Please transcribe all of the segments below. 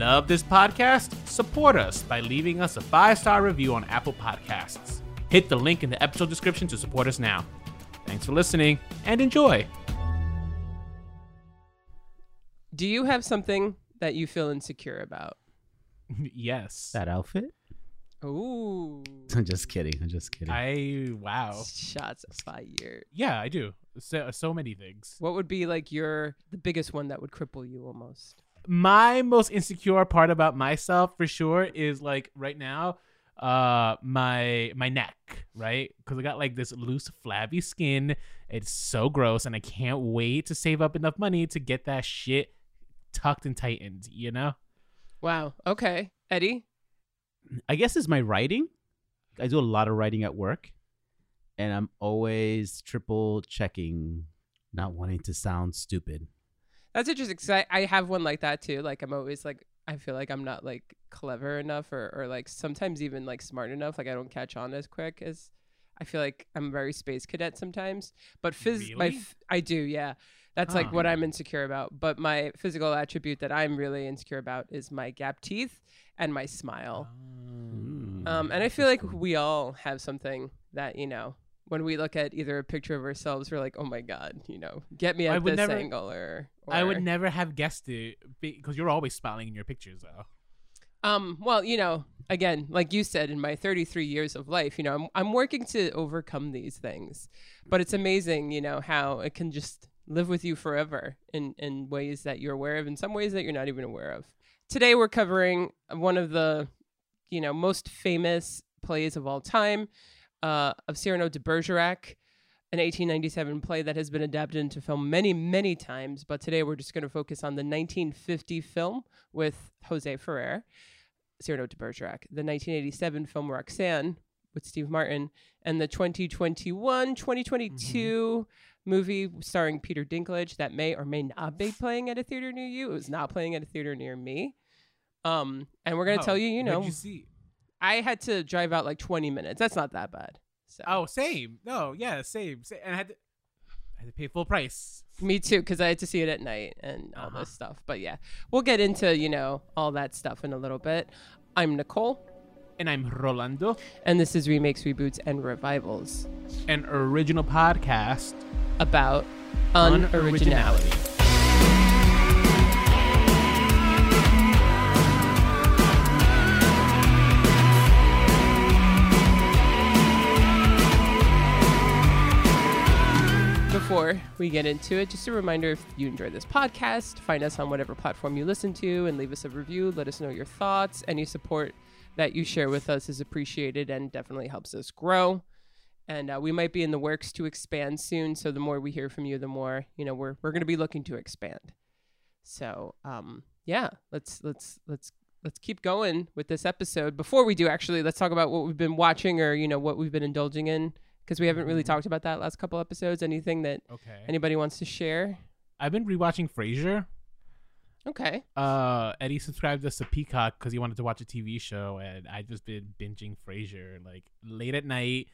Love this podcast? Support us by leaving us a five star review on Apple Podcasts. Hit the link in the episode description to support us now. Thanks for listening and enjoy. Do you have something that you feel insecure about? yes. That outfit? Ooh. I'm just kidding. I'm just kidding. I, wow. Shots fired. Yeah, I do. So, so many things. What would be like your the biggest one that would cripple you almost? My most insecure part about myself for sure is like right now uh my my neck right because i got like this loose flabby skin it's so gross and i can't wait to save up enough money to get that shit tucked and tightened you know Wow. Okay. Eddie? I guess it's my writing. I do a lot of writing at work, and I'm always triple checking, not wanting to sound stupid. That's interesting 'cause I, I have one like that too. Like I'm always like I feel like I'm not like clever enough or, or like sometimes even like smart enough. Like I don't catch on as quick as I feel like I'm very space cadet sometimes. But phys my f- I do, yeah. That's like what I'm insecure about. But my physical attribute that I'm really insecure about is my gap teeth and my smile. Mm. Um, and I feel like we all have something that you know when we look at either a picture of ourselves, we're like, oh my god, you know, get me at this never- angle, or, or i would never have guessed it because you're always smiling in your pictures though Um, well, you know, again, like you said, in my 33 years of life, you know, I'm, I'm working to overcome these things, but it's amazing, you know, how it can just live with you forever in, in ways that you're aware of, in some ways that you're not even aware of. Today, we're covering one of the, you know, most famous plays of all time, uh, of Cyrano de Bergerac, an 1897 play that has been adapted into film many, many times. But today, we're just going to focus on the 1950 film with Jose Ferrer. Cyrano de Bergerac, the 1987 film Roxanne with Steve Martin, and the 2021 2022 movie starring Peter Dinklage that may or may not be playing at a theater near you. It was not playing at a theater near me. Um, and we're gonna Oh, tell you, you know, you see I had to drive out like 20 minutes. That's not that bad. So oh same no yeah same, same. and i had to I had to pay full price me too, because I had to see it at night and all Uh-huh. this stuff. But yeah, we'll get into you know all that stuff in a little bit. I'm Nicole, and i'm rolando and this is remakes, reboots, and revivals. an original podcast about unoriginality. Before we get into it, just a reminder if you enjoy this podcast, find us on whatever platform you listen to and leave us a review. Let us know your thoughts. Any support that you share with us is appreciated and definitely helps us grow and uh, we might be in the works to expand soon. So the more we hear from you, the more you know we're we're going to be looking to expand. So um, yeah, let's let's let's let's keep going with this episode. Before we do, actually, let's talk about what we've been watching or you know what we've been indulging in because we haven't really talked about that last couple episodes. Anything that okay anybody wants to share? i've been rewatching frasier Okay. uh eddie subscribed us to peacock because he wanted to watch a tv show and i just been binging frasier like late at night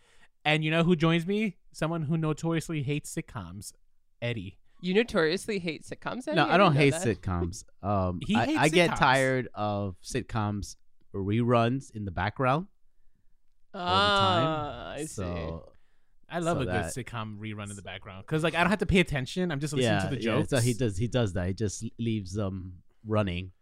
and you know who joins me someone who notoriously hates sitcoms eddie You notoriously hate sitcoms. Eddie? No, I don't didn't hate that. sitcoms. Um, He I, hates I get tired of sitcoms reruns in the background all the time. Ah, I see. so i love So a good sitcom rerun in the background because like i don't have to pay attention i'm just listening yeah, to the yeah, jokes so he does he does that. He just leaves them running.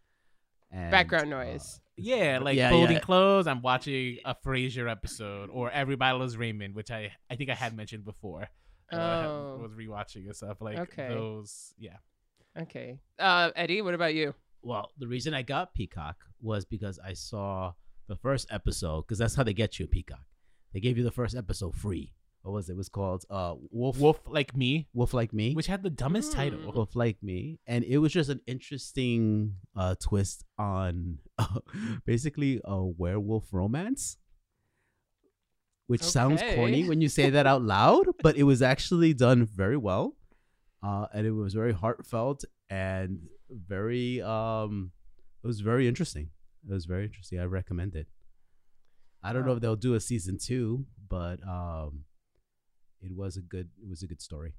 And, Background uh, noise. yeah like Yeah, folding yeah. clothes i'm watching a frasier episode or everybody loves raymond which i i think i had mentioned before Uh, I Oh. was rewatching and stuff like Okay. those yeah Okay. Uh, Eddie, what about you? well, the reason I got Peacock was because I saw the first episode because that's how they get you Peacock. They gave you the first episode free. What was it? It was called uh Wolf wolf like me Wolf Like Me. which had the dumbest Mm. title Wolf Like Me, and it was just an interesting uh twist on basically a werewolf romance. Which sounds corny when you say that out loud, but it was actually done very well. Uh, and it was very heartfelt and very um it was very interesting. It was very interesting. I recommend it. I don't know if they'll do a season two, but um it was a good it was a good story.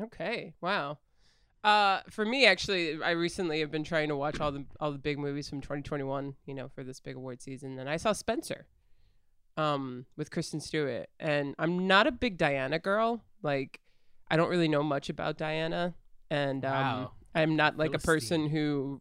Okay. Wow. Uh, for me, actually, I recently have been trying to watch all the all the big movies from 2021. You know, for this big award season, and I saw Spencer, um, with Kristen Stewart, and I'm not a big Diana girl. Like, I don't really know much about Diana, and um, Wow. I'm not like a person who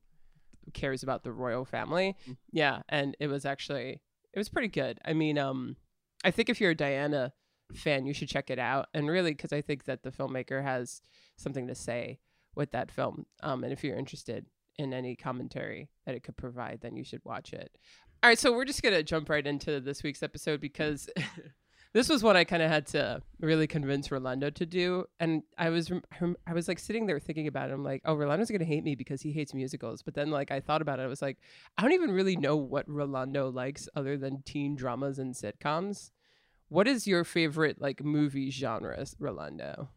cares about the royal family. Yeah, and it was actually it was pretty good. I mean, um, I think if you're a Diana fan, you should check it out, and really because I think that the filmmaker has something to say with that film. Um, and if you're interested in any commentary that it could provide, then you should watch it. All right, so we're just gonna jump right into this week's episode because this was what I kind of had to really convince Rolando to do, and I was I was like sitting there thinking about it. I'm like, oh, Rolando's gonna hate me because he hates musicals. But then like I thought about it, I was like, I don't even really know what Rolando likes other than teen dramas and sitcoms. What is your favorite like movie genre, Rolando?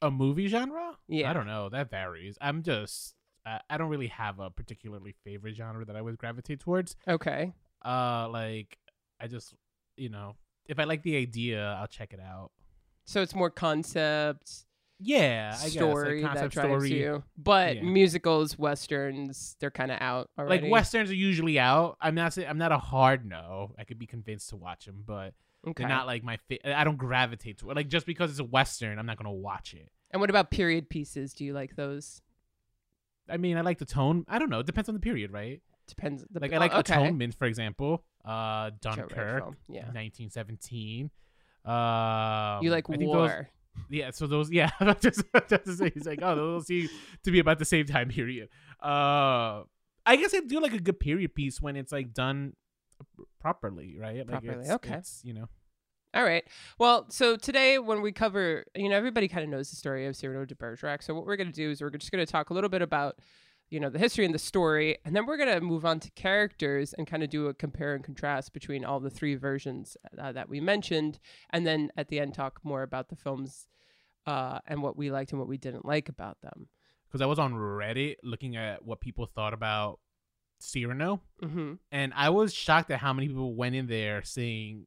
A movie genre? Yeah. I don't know. That varies. I'm just. Uh, I don't really have a particularly favorite genre that I would gravitate towards. Okay. Uh, like I just, you know, if I like the idea, I'll check it out. So it's more concepts. Yeah, I story guess like that drives story. you. But Yeah. musicals, westerns, they're kind of out already. Like westerns are usually out. I'm not saying I'm not a hard no. I could be convinced to watch them, but Okay. they're not like my. Fa- I don't gravitate to it. Like just because it's a western, I'm not gonna watch it. and what about period pieces? Do you like those? I mean, I like the tone. I don't know. It depends on the period, right? Depends. The, Like I like oh, okay. Atonement, for example. Uh, Dunkirk, Yeah. 1917. Um, you like I think those- war? yeah, so those, yeah, just, just to say, he's like, oh, those seem to be about the same time period. Uh, I guess I do like a good period piece when it's like done properly, right? Like Properly, it's, okay. It's, you know, All right. Well, so today when we cover, you know, everybody kind of knows the story of Cyrano de Bergerac. So what we're going to do is we're just going to talk a little bit about, you know, the history and the story, and then we're going to move on to characters and kind of do a compare and contrast between all the three versions uh, that we mentioned, and then at the end talk more about the films uh, and what we liked and what we didn't like about them. because I was on Reddit looking at what people thought about Cyrano, Mm-hmm. and I was shocked at how many people went in there saying,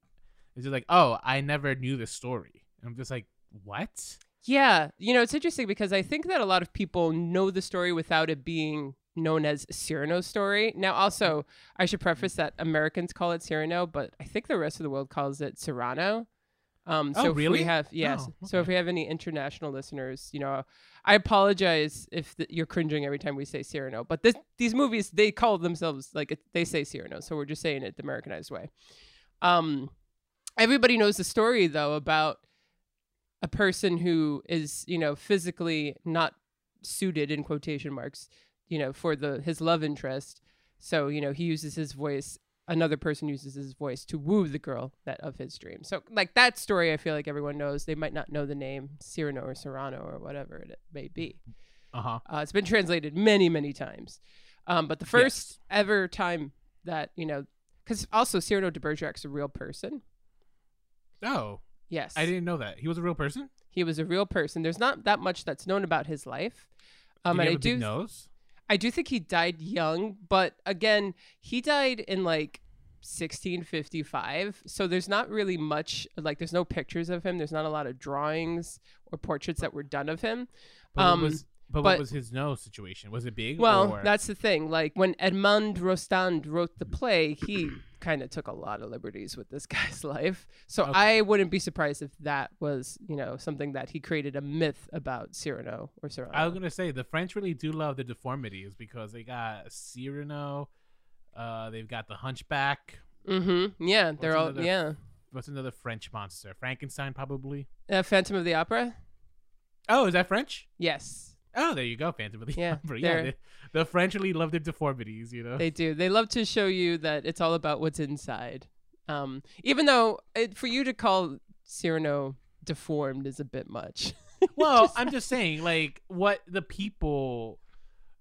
"It's just like, oh, I never knew this story." And I'm just like, what? Yeah, you know, it's interesting because I think that a lot of people know the story without it being known as Cyrano's story. Now, also, I should preface that Americans call it Cyrano, but I think the rest of the world calls it Cyrano. Um, Oh, so if really? we have yes, Oh, so if we have any international listeners, you know, I apologize if th- you're cringing every time we say Cyrano, but this these movies they call themselves like they say Cyrano, so we're just saying it the Americanized way. Um, everybody knows the story though about a person who is you know physically not suited in quotation marks you know for the his love interest so you know he uses his voice another person uses his voice to woo the girl that of his dream so like that story i feel like everyone knows they might not know the name cyrano or serrano or whatever it may be Uh huh. uh, it's been translated many, many times. Um, but the first ever time that, you know, because also Cyrano de Bergerac's a real person. Oh, Yes. I didn't know that he was a real person. He was a real person. There's not that much that's known about his life. Um, Did he and I have a big do, nose? I do think he died young, but again, he died in like 1655. So there's not really much, like, there's no pictures of him. There's not a lot of drawings or portraits that were done of him. But um, was but, but- what was his nose situation? Was it big? Well, or? that's the thing. Like when Edmond Rostand wrote the play, he kind of took a lot of liberties with this guy's life. So Okay. I wouldn't be surprised if that was, you know, something that he created a myth about Cyrano or Cyrano. I was gonna say the French really do love the deformities because they got Cyrano, uh, they've got the Hunchback. mm-hmm. Yeah, they're What's all another- yeah. What's another French monster? Frankenstein, probably. Uh, Phantom of the Opera. Oh, is that French? Yes, Oh, there you go, Phantom of the Yeah, Opera. Yeah, they're- the, the French really love their deformities. You know. they do. They love to show you that it's all about what's inside. Um, even though it, for you to call Cyrano deformed is a bit much. well, Just- I'm just saying, like, what the people,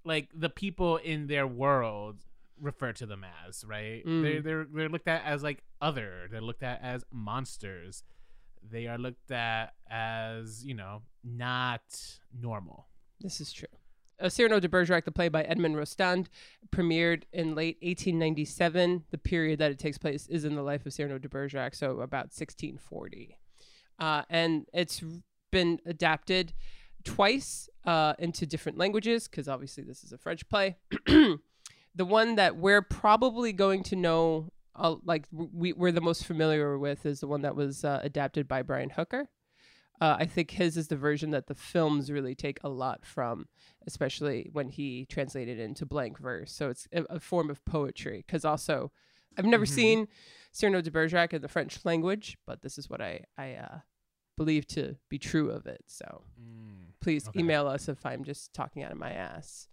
like the people in their world, refer to them as, right? Mm. They're they're they're looked at as like other. They're looked at as monsters. They are looked at as you know not normal. This is true. Uh, Cyrano de Bergerac, the play by Edmond Rostand, premiered in late 1897. The period that it takes place is in the life of Cyrano de Bergerac, so about 1640. Uh, and it's been adapted twice uh, into different languages because obviously this is a French play. the one that we're probably going to know, uh, like we, we're the most familiar with, is the one that was uh, adapted by Brian Hooker. Uh, I think his is the version that the films really take a lot from, especially when he translated into blank verse. So it's a, a form of poetry. Because also, I've never Mhm. seen Cyrano de Bergerac in the French language, but this is what I I uh, believe to be true of it. So please Okay. email us if I'm just talking out of my ass.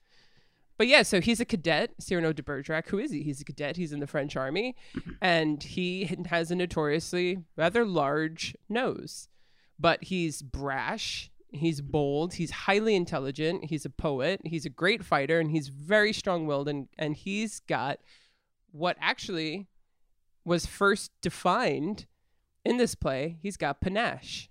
But yeah, so he's a cadet, Cyrano de Bergerac. Who is he? He's a cadet. He's in the French army, and he has a notoriously rather large nose. But he's brash. He's bold. He's highly intelligent. He's a poet. He's a great fighter, and he's very strong-willed. And and he's got what actually was first defined in this play. He's got panache.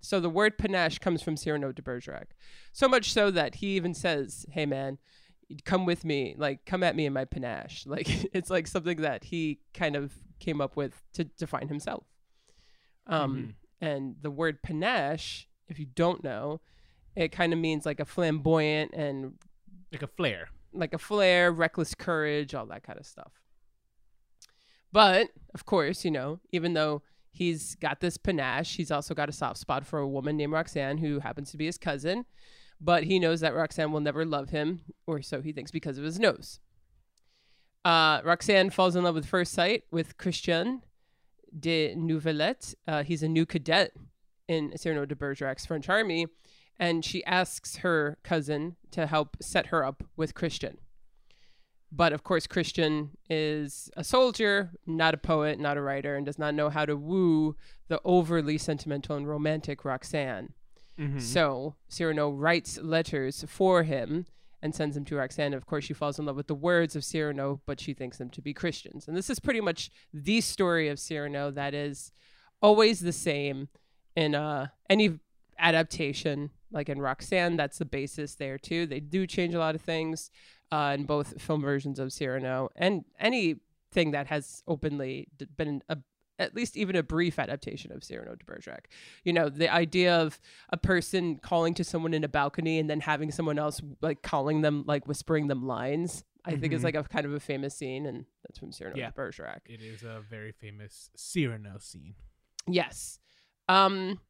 So the word panache comes from Cyrano de Bergerac. So much so that he even says, "Hey man, come with me. Like come at me in my panache." Like it's like something that he kind of came up with to define himself. Um and the word panache, if you don't know, it kind of means like a flamboyant and Like a flair, like a flair, reckless courage, all that kind of stuff. But of course, you know, even though he's got this panache, he's also got a soft spot for a woman named Roxanne who happens to be his cousin. But he knows that Roxanne will never love him, or so he thinks because of his nose. Uh, Roxanne falls in love with first sight with Christian de Neuvillette. Uh, he's a new cadet in Cyrano de Bergerac's French army, and she asks her cousin to help set her up with Christian. But of course, Christian is a soldier, not a poet, not a writer, and does not know how to woo the overly sentimental and romantic Roxanne. Mhm. So Cyrano writes letters for him and sends them to Roxanne. Of course, she falls in love with the words of Cyrano, but she thinks them to be Christians. And this is pretty much the story of Cyrano that is always the same in uh, any adaptation. Like in Roxanne, that's the basis there too. They do change a lot of things uh, in both film versions of Cyrano and anything that has openly been a, at least even a brief adaptation of Cyrano de Bergerac. You know, the idea of a person calling to someone in a balcony and then having someone else like calling them, like whispering them lines. I think is Mhm. like a kind of a famous scene, and that's from Cyrano Yeah. de Bergerac. It is a very famous Cyrano scene. Yes. Um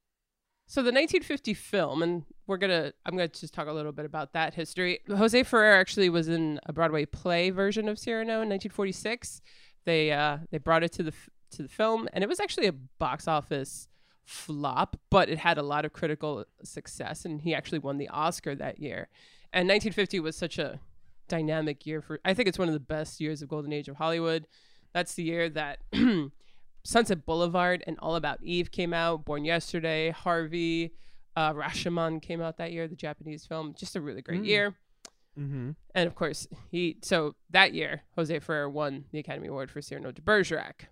so the 1950 film and we're going to I'm going to just talk a little bit about that history. Jose Ferrer actually was in a Broadway play version of Cyrano in 1946. They uh they brought it to the to the film and it was actually a box office flop, but it had a lot of critical success and he actually won the Oscar that year. And 1950 was such a dynamic year for I think it's one of the best years of golden age of Hollywood. That's the year that Sunset Boulevard and All About Eve came out. Born Yesterday, Harvey, uh, Rashomon came out that year. The Japanese film, just a really great Mm. year. Mm-hmm. And of course, he so that year Jose Ferrer won the Academy Award for Cyrano de Bergerac.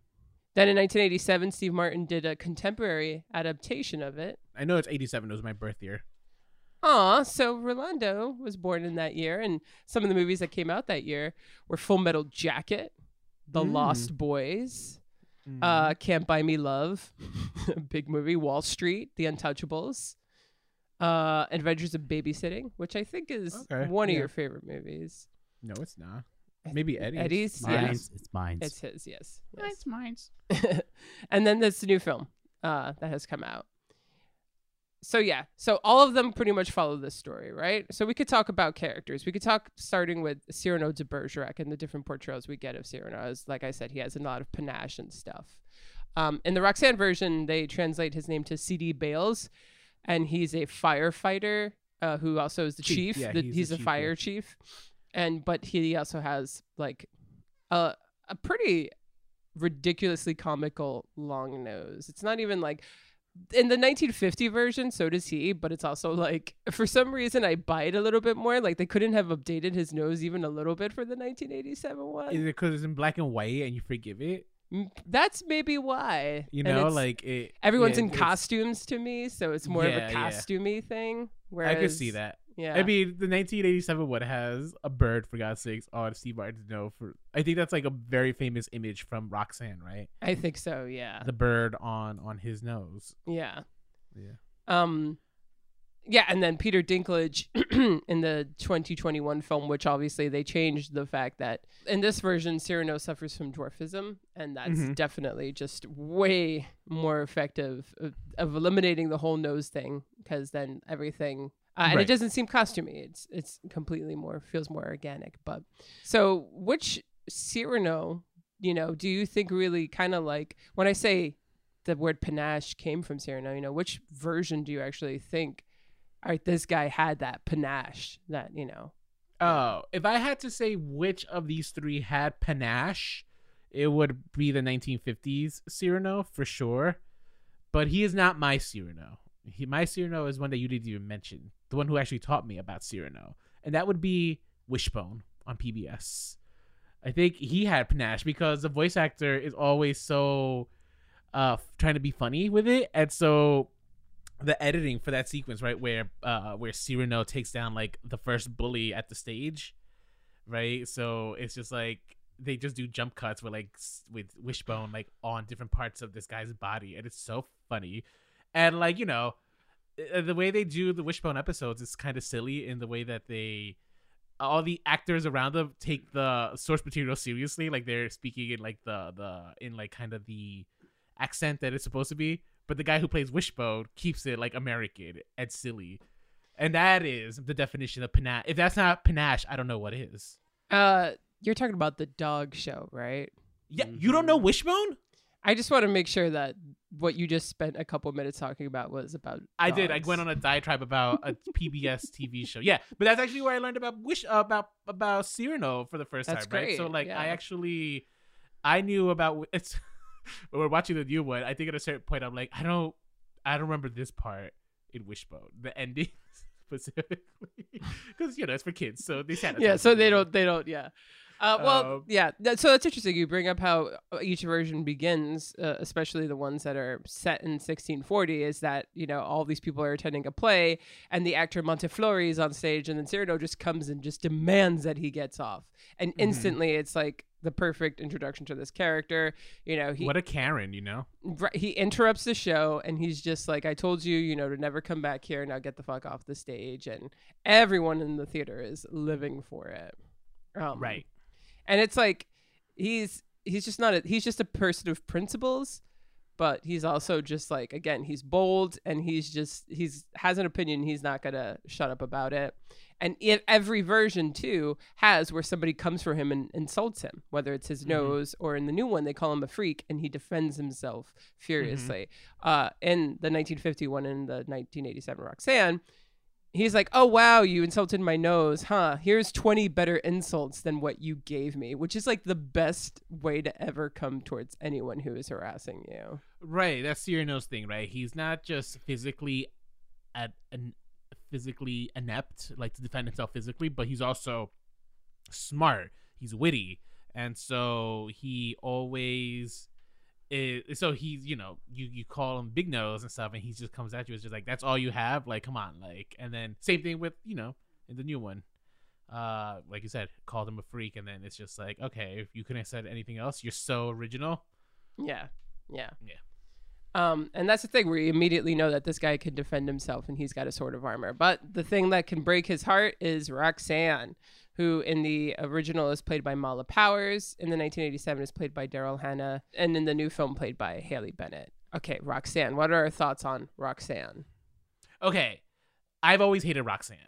Then in 1987, Steve Martin did a contemporary adaptation of it. I know it's 87. It was my birth year. Aw, so Rolando was born in that year, and some of the movies that came out that year were Full Metal Jacket, The Mm. Lost Boys, Mm. uh, Can't Buy Me Love, a big movie, Wall Street, The Untouchables, uh, Adventures of Babysitting, which I think is Okay, one of your favorite movies. no, it's not. Maybe Eddie's. Eddie's, Mine. yeah. Mine's, It's mine. It's his, yes. yes. mine's. and then there's the new film uh, that has come out. So yeah, so all of them pretty much follow this story, right? So we could talk about characters. We could talk starting with Cyrano de Bergerac and the different portrayals we get of Cyrano. As like I said, he has a lot of panache and stuff. Um, in the Roxanne version, they translate his name to C.D. Bales, and he's a firefighter uh, who also is the Chief, chief. yeah, the- he's he's, the a chief, fire yeah. chief, and but he also has like a a pretty ridiculously comical long nose. It's not even like in the 1950 version, so does he, but it's also like for some reason I buy it a little bit more. Like they couldn't have updated his nose even a little bit for the 1987 one. Is it because it's in black and white and you forgive it? That's maybe why. You know, like it. everyone's yeah, in costumes to me, so it's more Yeah, of a yeah. costumey thing. Where I could see that. Yeah. I mean, the 1987 one has a bird, for God's sakes, on Steve Martin's nose. For I think that's like a very famous image from Roxanne, right? I think so. Yeah. The bird on on his nose. Yeah. Yeah. Um Yeah, and then Peter Dinklage in the 2021 film, which obviously they changed the fact that in this version, Cyrano suffers from dwarfism, and that's Mhm. definitely just way more effective of, of eliminating the whole nose thing because then everything. Uh, and it doesn't seem costumey. It's it's completely more feels more organic. But so which Cyrano, you know, do you think really kind of like when I say the word panache came from Cyrano, you know, which version do you actually think all right, this guy had that panache that, you know. Oh, if I had to say which of these three had panache, it would be the 1950s Cyrano for sure. But he is not my Cyrano. He, my Cyrano is one that you didn't even mention, the one who actually taught me about Cyrano, and that would be Wishbone on PBS. I think he had panache because the voice actor is always so uh trying to be funny with it, and so the editing for that sequence, right, where uh where Cyrano takes down like the first bully at the stage, right? So it's just like they just do jump cuts with like with Wishbone like on different parts of this guy's body, and it's so funny, and like you know, the way they do the Wishbone episodes is kind of silly in the way that they all the actors around them take the source material seriously like they're speaking in like the the in like kind of the accent that it's supposed to be but the guy who plays wishbone keeps it like american and silly and that is the definition of panache if that's not panache i don't know what is Uh you're talking about the dog show, right? yeah you don't know Mhm. wishbone I just want to make sure that what you just spent a couple minutes talking about was about I did. I went on a diatribe about a PBS TV show. Yeah, but that's actually where I learned about Wish about about Cyrano for the first That's time. Right. So like, yeah. I actually I knew about it's. we're watching the new one, I think at a certain point I'm like, I don't, I don't remember this part in Wishbone, the ending specifically, because you know it's for kids, so they yeah so they don't they don't yeah uh, well Um, yeah that, so that's interesting you bring up how uh, each version begins uh, especially the ones that are set in 1640 is that you know all these people are attending a play and the actor montfleury is on stage and then cyrano just comes and just demands that he gets off and Mhm. instantly it's like the perfect introduction to this character you know he What a Karen, you know. Right, he interrupts the show and he's just like, I told you, you know, to never come back here. Now get the fuck off the stage. And everyone in the theater is living for it. Um, Right. And it's like, he's he's just not a he's just a person of principles, but he's also just like again, he's bold and he's just he's has an opinion. He's not gonna shut up about it. And if every version too has where somebody comes for him and insults him, whether it's his Mhm. nose or in the new one they call him a freak, and he defends himself furiously. Uh, in the 1951 and the 1987 Roxanne, he's like, "Oh wow, you insulted my nose, huh? Here's 20 better insults than what you gave me," which is like the best way to ever come towards anyone who is harassing you. Right, that's Cyrano's thing, right? He's not just physically at an physically inept, like to defend himself physically, but he's also smart. He's witty, and so he always is. So he's, you know, you you call him big nose and stuff, and he just comes at you. It's just like that's all you have. Like, come on, like, and then same thing with you know in the new one. Uh, like you said, called him a freak, and then it's just like, okay, if you couldn't have said anything else, you're so original. Yeah, yeah, Yeah. Um, and that's the thing where you immediately know that this guy can defend himself and he's got a sword of armor. But the thing that can break his heart is Roxanne, who in the original is played by Mala Powers, in the 1987 is played by Daryl Hannah, and in the new film played by Haley Bennett. Okay, Roxanne. What are our thoughts on Roxanne? Okay, I've always hated Roxanne.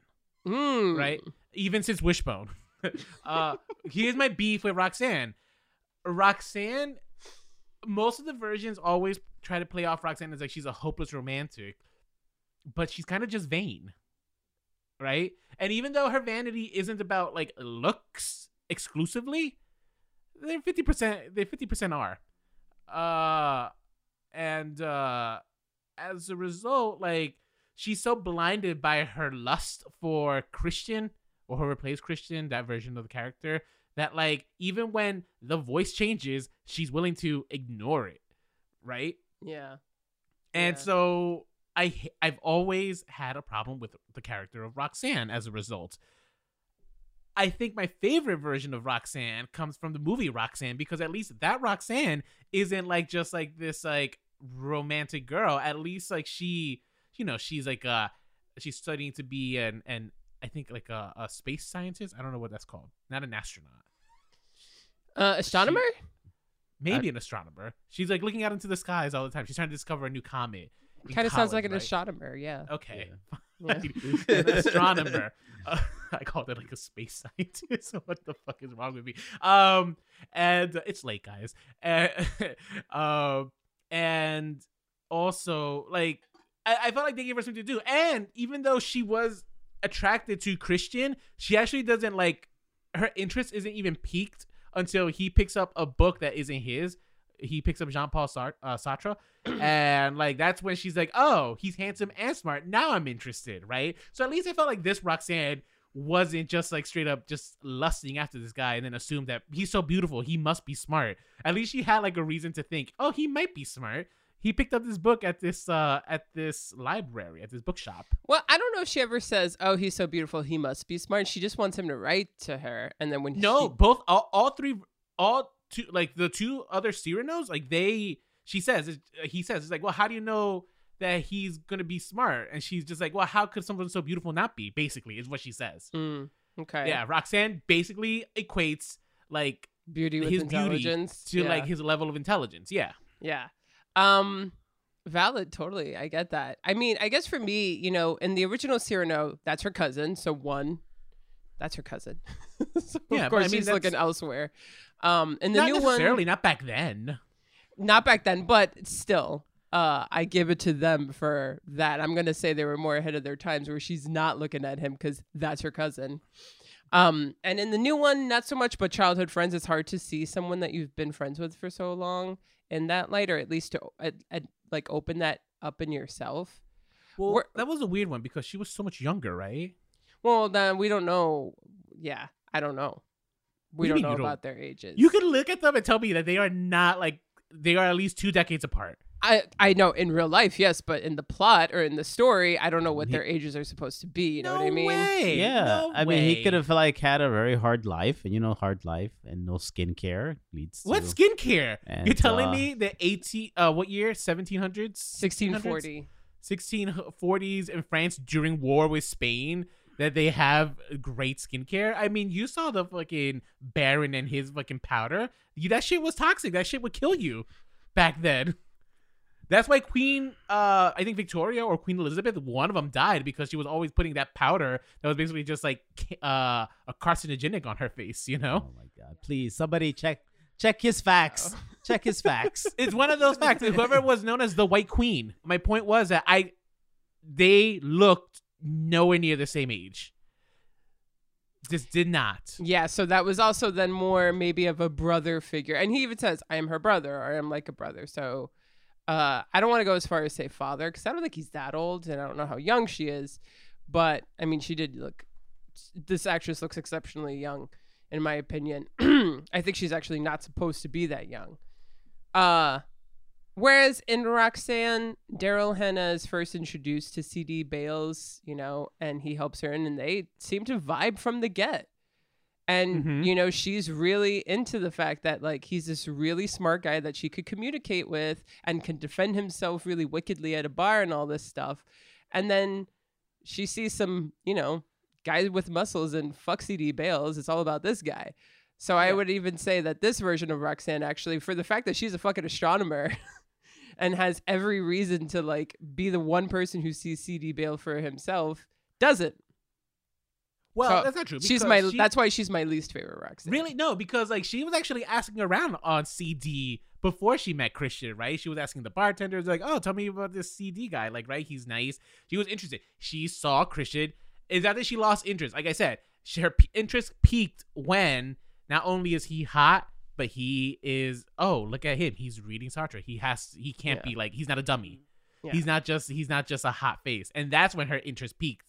Mm. right? Even since Wishbone. uh, here's my beef with Roxanne. Roxanne, most of the versions always try to play off Roxanne as like she's a hopeless romantic, but she's kind of just vain, right? And even though her vanity isn't about like looks exclusively, they're fifty percent. They fifty percent are, uh, and uh, as a result, like she's so blinded by her lust for Christian or whoever plays Christian, that version of the character, that like even when the voice changes, she's willing to ignore it, right? Yeah. And Yeah. so I I've always had a problem with the character of Roxanne as a result. I think my favorite version of Roxanne comes from the movie Roxanne because at least that Roxanne isn't like just like this like romantic girl. At least like she, you know, she's like uh she's studying to be an an I think like a, a space scientist. I don't know what that's called. Not an astronaut. Uh, astronomer? Maybe an astronomer. She's like looking out into the skies all the time. She's trying to discover a new comet. In Kind of sounds like an right? astronomer. Yeah. Okay. Yeah. an astronomer. Uh, I called it like a space scientist. what the fuck is wrong with me? Um, and uh, it's late, guys. And, um, and also like I, I felt like they gave her something to do. And even though she was attracted to Christian, she actually doesn't like her interest isn't even peaked until he picks up a book that isn't his. He picks up Jean Paul Sart- uh, Sartre, and like that's when she's like, "Oh, he's handsome and smart. Now I'm interested." Right. So at least I felt like this Roxanne wasn't just like straight up just lusting after this guy and then assumed that he's so beautiful, he must be smart. At least she had like a reason to think, "Oh, he might be smart." He picked up this book at this uh at this library at this bookshop. Well, I don't know if she ever says, "Oh, he's so beautiful, he must be smart." She just wants him to write to her, and then when No, she, both all, all three all two like the two other Cyranos like they she says he says it's like well how do you know that he's gonna be smart and she's just like well how could someone so beautiful not be basically is what she says Mm, okay, yeah Roxanne basically equates like beauty with his beauty intelligence to yeah. like his level of intelligence yeah Yeah. Um valid totally. I get that. I mean, I guess for me, you know, in the original Cyrano, that's her cousin, so one that's her cousin. so Yeah, of but I course mean, she's that's- looking elsewhere. Um in the not new necessarily one not back then not back then, but still. Uh, I give it to them for that. I'm gonna say they were more ahead of their times, where she's not looking at him because that's her cousin. Um, and in the new one, not so much, but childhood friends. It's hard to see someone that you've been friends with for so long in that light, or at least to at, at, like open that up in yourself. well We're- that was a weird one because she was so much younger right Well, then we don't know. Yeah, I don't know. We do don't mean know you don't- about their ages. you could look at them and tell me that they are not like they are at least two decades apart I I know in real life, yes, but in the plot or in the story, I don't know what He- their ages are supposed to be. You know no what I mean? way. yeah, No I mean, he could have like had a very hard life, and you know, hard life and no skincare leads to What skincare? And, You're telling uh, me the 18 uh what year? 1700s? 1640. 1640s in France during war with Spain that they have great skincare. I mean, you saw the fucking Baron and his fucking powder. You, that shit was toxic. That shit would kill you back then. That's why Queen, uh, I think Victoria or Queen Elizabeth, one of them died because she was always putting that powder that was basically just like uh, a carcinogenic on her face. You know, Oh my god! Please, somebody check check his facts. check his facts. it's one of those facts. Whoever was known as the White Queen. My point was that I, they looked nowhere near the same age. Just did not. Yeah, so that was also then more maybe of a brother figure. And he even says, I am her brother or I am like a brother. So uh, I don't want to go as far as say father because I don't think he's that old and I don't know how young she is. But I mean, she did look, this actress looks exceptionally young, in my opinion. I think she's actually not supposed to be that young. Uh, whereas in Roxanne, Daryl Hannah is first introduced to CD Bales, you know, and he helps her in, and they seem to vibe from the get. And, Mhm. you know, she's really into the fact that, like, he's this really smart guy that she could communicate with and can defend himself really wickedly at a bar and all this stuff. And then she sees some, you know, guy with muscles and fuck CD Bales. It's all about this guy. So I Yeah. would even say that this version of Roxanne, actually, for the fact that she's a fucking astronomer and has every reason to, like, be the one person who sees CD Bale for himself, doesn't. Well, So, that's not true. She's my. she- That's why she's my least favorite Roxanne. Really? No, because like she was actually asking around on CD before she met Christian, right? She was asking the bartenders, like, "Oh, tell me about this CD guy." Like, right? He's nice. She was interested. She saw Christian. Is that that she lost interest? Like I said, she, her p- interest peaked when not only is he hot, but he is. Oh, look at him. He's reading Sartre. He has. He can't Yeah. be like. He's not a dummy. Yeah. He's not just. He's not just a hot face. And that's when her interest peaked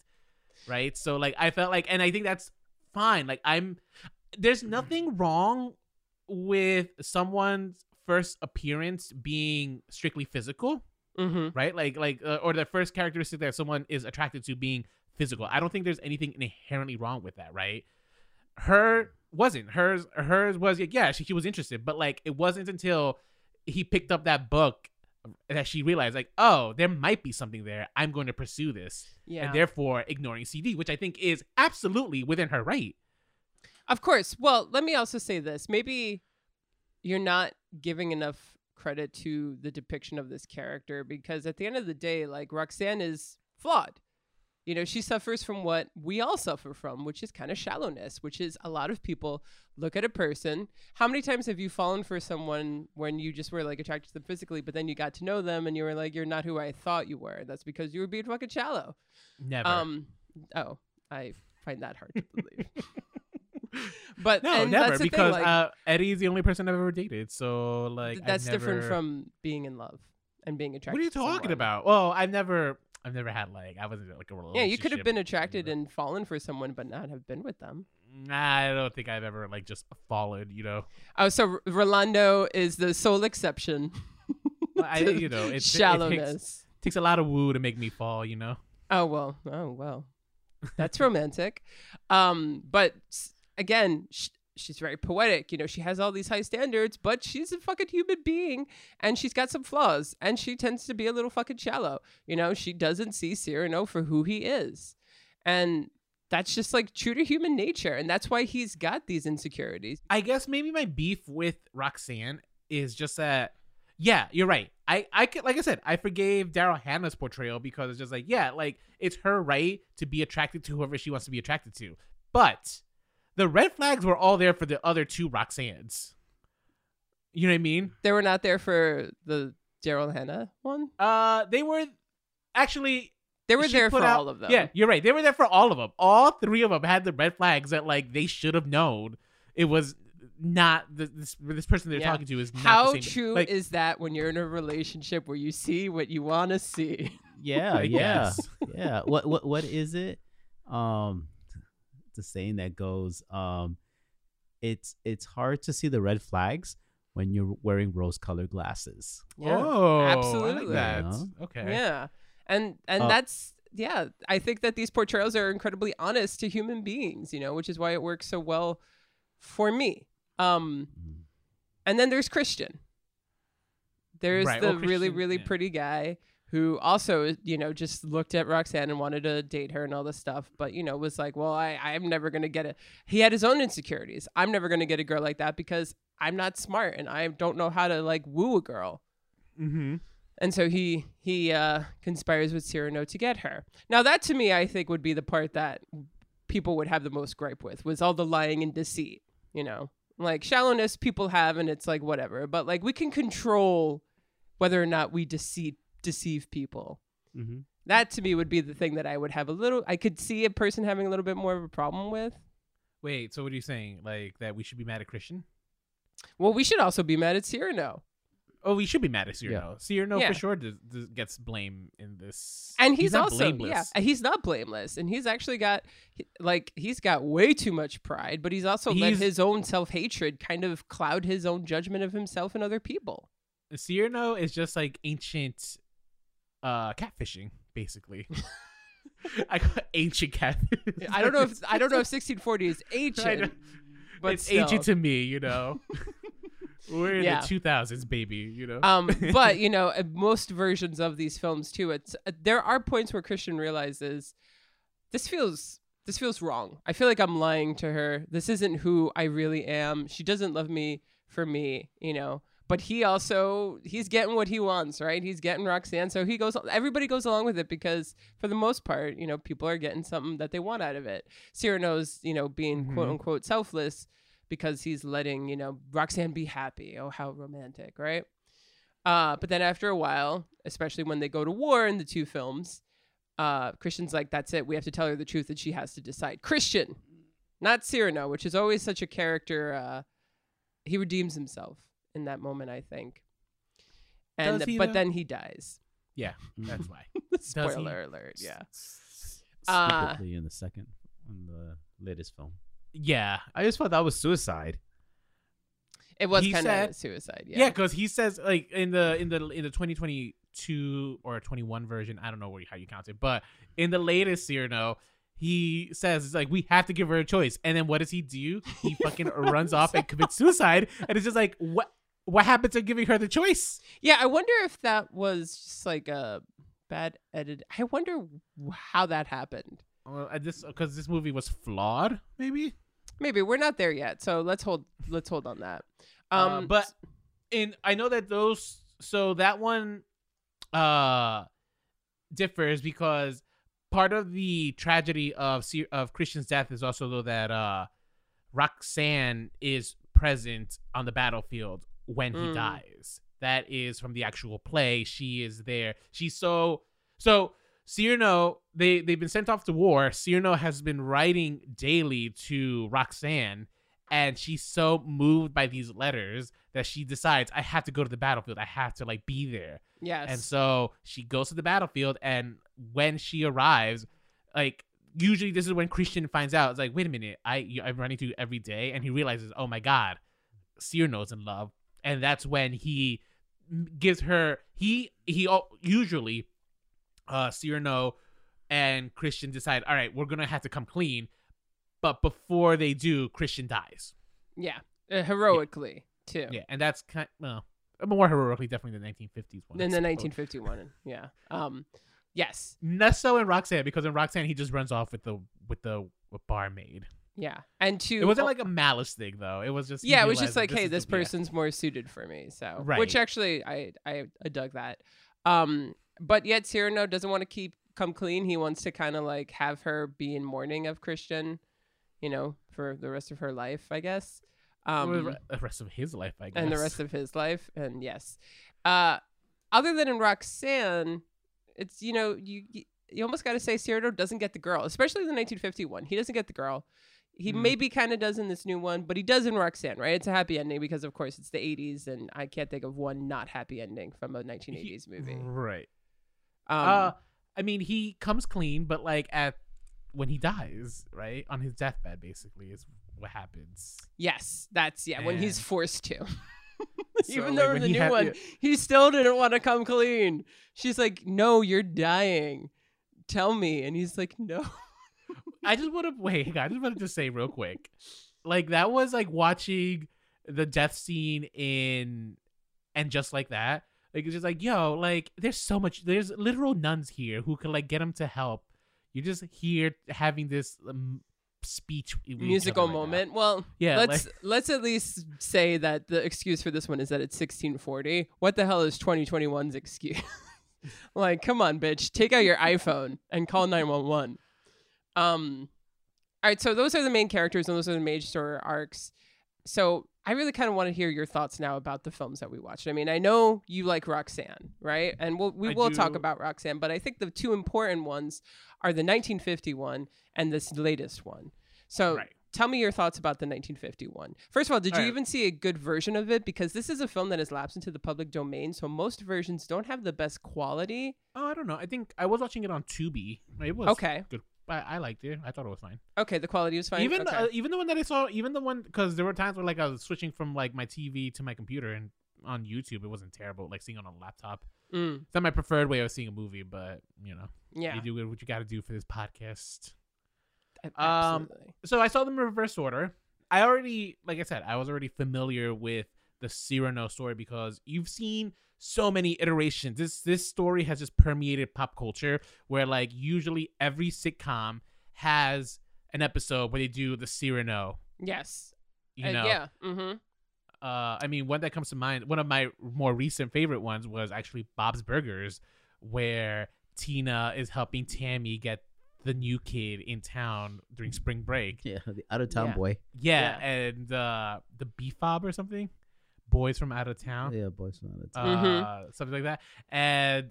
right? So like I felt like, and I think that's fine. Like I'm, there's nothing wrong with someone's first appearance being strictly physical, Mm-hmm. right? Like like uh, or the first characteristic that someone is attracted to being physical. I don't think there's anything inherently wrong with that, right? Her wasn't hers. Hers was yeah, she, she was interested, but like it wasn't until he picked up that book that she realized like, oh, there might be something there. I'm going to pursue this, Yeah. and therefore ignoring CD, which I think is absolutely within her right. Of course. Well, let me also say this. Maybe you're not giving enough credit to the depiction of this character because at the end of the day, like Roxanne is flawed. You know, she suffers from what we all suffer from, which is kind of shallowness, which is a lot of people look at a person. How many times have you fallen for someone when you just were like attracted to them physically, but then you got to know them and you were like, you're not who I thought you were? That's because you were being fucking shallow. Never. Um, oh, I find that hard to believe. but no, and never that's the thing, because like, uh, Eddie's the only person I've ever dated. So like, th- that's different from being in love and being attracted. What are you talking about? Well, I've never, I've never had like, I wasn't like a relationship. Yeah, you could have been attracted and fallen for someone, but not have been with them. Nah, I don't think I've ever like just fallen. You know, Oh, so Rolando is the sole exception. I, you know, it, it shallowness. takes, takes a lot of woo to make me fall. You know. Oh well, oh well, that's romantic. Um, but again, sh- she's very poetic. You know, she has all these high standards, but she's a fucking human being, and she's got some flaws, and she tends to be a little fucking shallow. You know, she doesn't see Cyrano for who he is, and that's just like true to human nature, and that's why he's got these insecurities. I guess maybe my beef with Roxanne is just that. Yeah, you're right. I, I like I said, I forgave Daryl Hannah's portrayal because it's just like, yeah, like it's her right to be attracted to whoever she wants to be attracted to. But the red flags were all there for the other two Roxannes. You know what I mean? They were not there for the Daryl Hannah one. Uh, they were actually They were there for out- all of them. Yeah, you're right. They were there for all of them. All three of them had the red flags that like they should have known. It was not the, this this person they're Yeah. talking to is not How the same. true like, is that when you're in a relationship where you see what you want to see? Yeah, I yeah, yeah. What what what is it? Um, the saying that goes, um, it's it's hard to see the red flags when you're wearing rose-colored glasses. Oh, I like absolutely. that. Yeah. Okay. Yeah. And and Uh, that's yeah, I think that these portrayals are incredibly honest to human beings, you know, which is why it works so well for me. Um Mhm. and then there's Christian. There's Right, the well, really really yeah. pretty guy who also, you know, just looked at Roxanne and wanted to date her and all this stuff, but you know, was like, "Well, I I'm never going to get it." He had his own insecurities. I'm never going to get a girl like that because I'm not smart and I don't know how to like woo a girl. Mm-hmm. And so he he uh, conspires with Cyrano to get her. Now that to me, I think would be the part that people would have the most gripe with was all the lying and deceit. You know, like shallowness people have, and it's like whatever. But like we can control whether or not we deceive deceive people. Mm-hmm. That to me would be the thing that I would have a little. I could see a person having a little bit more of a problem with. Wait, so what are you saying? Like that we should be mad at Christian? Well, we should also be mad at Cyrano. Oh, we should be mad at Cyrano. Cyrano Yeah. for sure does, does, gets blame in this. and he's, not also blameless. yeah he's not blameless and he's actually got like he's got way too much pride but he's also let his own self-hatred kind of cloud his own judgment of himself and other people Cyrano is just like ancient uh catfishing, basically. I got ancient catfish. i don't know if i don't know if 1640 is ancient but it's still. ancient to me, you know. We're in Yeah. the 2000s, baby. You know. um but you know uh, most versions of these films too it's uh, there are points where christian realizes this feels this feels wrong i feel like i'm lying to her this isn't who i really am she doesn't love me for me you know but he also he's getting what he wants right he's getting roxanne so he goes everybody goes along with it because for the most part you know people are getting something that they want out of it cyrano's you know being quote Mhm. unquote selfless because he's letting you know roxanne be happy oh how romantic right uh, but then after a while, especially when they go to war in the two films, uh, Christian's like, that's it. We have to tell her the truth and she has to decide. Christian, not Cyrano, which is always such a character. Uh, he redeems himself in that moment, I think. And Does he, but though? then he dies. yeah, that's why. Spoiler alert. Yeah. Uh, Uh, in the second, in the latest film. Yeah, I just thought that was suicide. It was kind of suicide. yeah, Yeah. because he says like in the in the in the 2022 or 21 version, I don't know where, how you count it, but in the latest Cyrano, he says it's like we have to give her a choice, and then what does he do? He fucking runs off and commits suicide, and it's just like what what happens to giving her the choice? Yeah, I wonder if that was just like a bad edit. I wonder how that happened. Just because this movie was flawed, maybe. Maybe we're not there yet, so let's hold let's hold on that. Um, Um, but in I know that those so that one uh differs because part of the tragedy of of Christian's death is also though that uh Roxanne is present on the battlefield when he Mm. dies. That is from the actual play. She is there. She's so so Cyrano, they they've been sent off to war. Cyrano has been writing daily to Roxanne, and she's so moved by these letters that she decides I have to go to the battlefield. I have to like be there. yes, And so she goes to the battlefield, and when she arrives, like usually this is when Christian finds out. It's like, wait a minute, I I'm running to you every day, and he realizes, oh my god, Cyrano's in love, and that's when he gives her he he al- usually uh Cyrano and Christian decide, all right, we're gonna have to come clean, but before they do, Christian dies. yeah, uh, heroically too. Yeah, and that's kind well more heroically definitely the 1950s one. than the suppose. 1951, yeah. Um, yes, Less so in Roxanne because in Roxanne he just runs off with the with the barmaid. Yeah, and to It wasn't like a malice thing though. It was just yeah, it was just like, hey, this the- yeah. person's more suited for me. So, Right. which actually, I, I I dug that. Um, but yet Cyrano doesn't want to keep come clean. He wants to kind of like have her be in mourning of Christian, you know, for the rest of her life, I guess. Um, the rest of his life, I guess. and the rest of his life, and yes, uh, other than in Roxanne, it's you know you you- you almost got to say Cyrano doesn't get the girl, especially the 1951. He doesn't get the girl. He Mm. maybe kind of does in this new one, but he does in Roxanne, right? It's a happy ending because, of course, it's the 80s, and I can't think of one not happy ending from a 1980s movie. right? Um, uh, I mean, he comes clean, but like at when he dies, right on his deathbed, basically is what happens. yes, that's yeah when he's forced to. So, Even like, though in when the new had- one, he still didn't want to come clean. She's like, "No, you're dying. Tell me." And he's like, "No." I just want to wait. I just wanted to say real quick, like that was like watching the death scene in, and just like that, like it's just like yo, like there's so much. There's literal nuns here who can like get him to help. You're just here having this um, speech musical right now. moment. Well, Yeah, let's like- let's at least say that the excuse for this one is that it's 1640. What the hell is 2021's excuse? like, come on, bitch, take out your iPhone and call 911. Um, all right, so those are the main characters and those are the major story arcs. So I really kind of want to hear your thoughts now about the films that we watched. I mean, I know you like Roxanne, right? And we'll, we I will talk about Roxanne, but I think the two important ones are the 1951 and this latest one. So Right. tell me your thoughts about the 1951. First of all, did you All right. even see a good version of it? Because this is a film that has lapsed into the public domain, so most versions don't have the best quality. Oh, I don't know. I think I was watching it on Tubi. It was Okay. good. I, I liked it. I thought it was fine. Okay, the quality was fine. even okay. uh, even the one that I saw, even the one because there were times where like I was switching from like my TV to my computer and on YouTube, it wasn't terrible. Like seeing it on a laptop. Mm, It's not my preferred way of seeing a movie, but you know, yeah, you do what you got to do for this podcast. um, absolutely. So I saw them in reverse order. I already, like I said, I was already familiar with the Cyrano story because you've seen so many iterations. This this story has just permeated pop culture, where like usually every sitcom has an episode where they do the Cyrano. yes, You Uh, know, yeah, mm-hmm. uh, I mean, one that comes to mind, one of my more recent favorite ones was actually Bob's Burgers, where Tina is helping Tammy get the new kid in town during spring break. Yeah, the out of town Yeah. boy. Yeah, and uh, the B fob or something, boys from out of town, Yeah, boys from out of uh, town. Mhm. something like that, and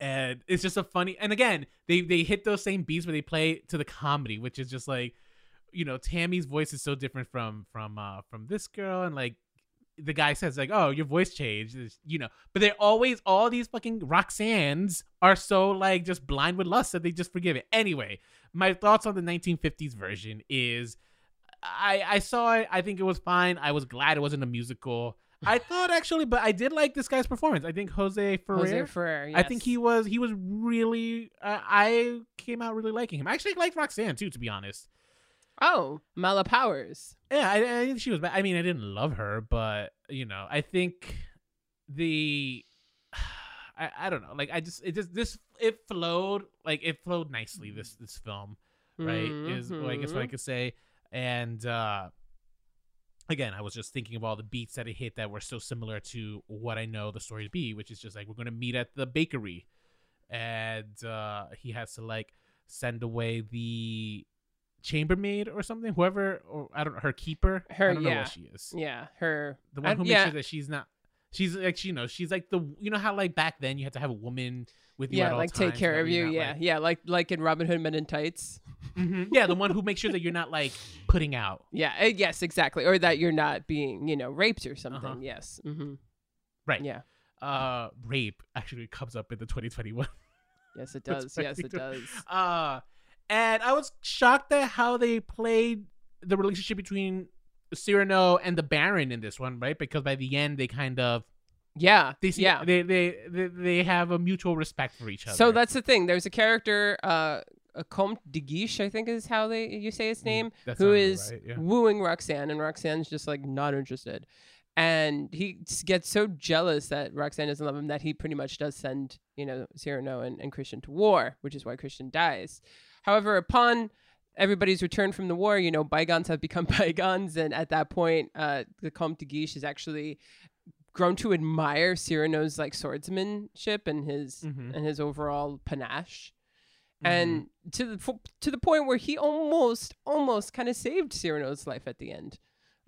and it's just a funny. And again, they they hit those same beats where they play to the comedy, which is just like, you know, Tammy's voice is so different from from uh from this girl, and like the guy says like, "Oh, your voice changed," It's- you know. But they're always all these fucking Roxannes are so like just blind with lust that they just forgive it. Anyway, my thoughts on the 1950s version is, I I saw it. I think it was fine. I was glad it wasn't a musical. I thought actually, but I did like this guy's performance. I think Jose Ferrer. Jose Ferrer. Yes. I think he was he was really. Uh, I came out really liking him. I actually liked Roxanne too, to be honest. Oh, Mala Powers. Yeah, I, I think she was. I mean, I didn't love her, but you know, I think the. I, I don't know. Like I just it just this it flowed like it flowed nicely. This this film right is well, I guess what I Mhm. could say. And uh again, I was just thinking of all the beats that it hit that were so similar to what I know the story to be, which is just like we're gonna meet at the bakery, and uh he has to like send away the chambermaid or something, whoever or I don't know her keeper. Her- I don't know yeah. what she is. Yeah, her. The one I- who makes yeah. sure that she's not. She's like you know she's like the you know how like back then you had to have a woman with you at Yeah, all like take care of you're you. not, Yeah, like- yeah, like like in Robin Hood Men in Tights. Mhm. yeah, the one who makes sure that you're not like putting out. Yeah, uh, yes, exactly. Or that you're not being, you know, raped or something. Uh-huh. Yes. Mm-hmm. Right. Yeah. Uh, rape actually comes up in the 2021. Yes, it does. Yes, it does. Uh, and I was shocked at how they played the relationship between Cyrano and the Baron in this one, right? Because by the end they kind of Yeah. they see, yeah. they, they they they have a mutual respect for each other. So that's the thing. There's a character, uh, a Comte de Guiche, I think is how they you say his name, Mm, who is right, yeah. wooing Roxanne, and Roxanne's just like not interested. And he gets so jealous that Roxanne doesn't love him that he pretty much does send, you know, Cyrano and, and Christian to war, which is why Christian dies. However, upon everybody's return from the war, you know, bygones have become bygones. And at that point, uh, the Comte de Guiche is actually grown to admire Cyrano's like swordsmanship and his Mhm. and his overall panache Mhm. and to the to the point where he almost almost kind of saved Cyrano's life at the end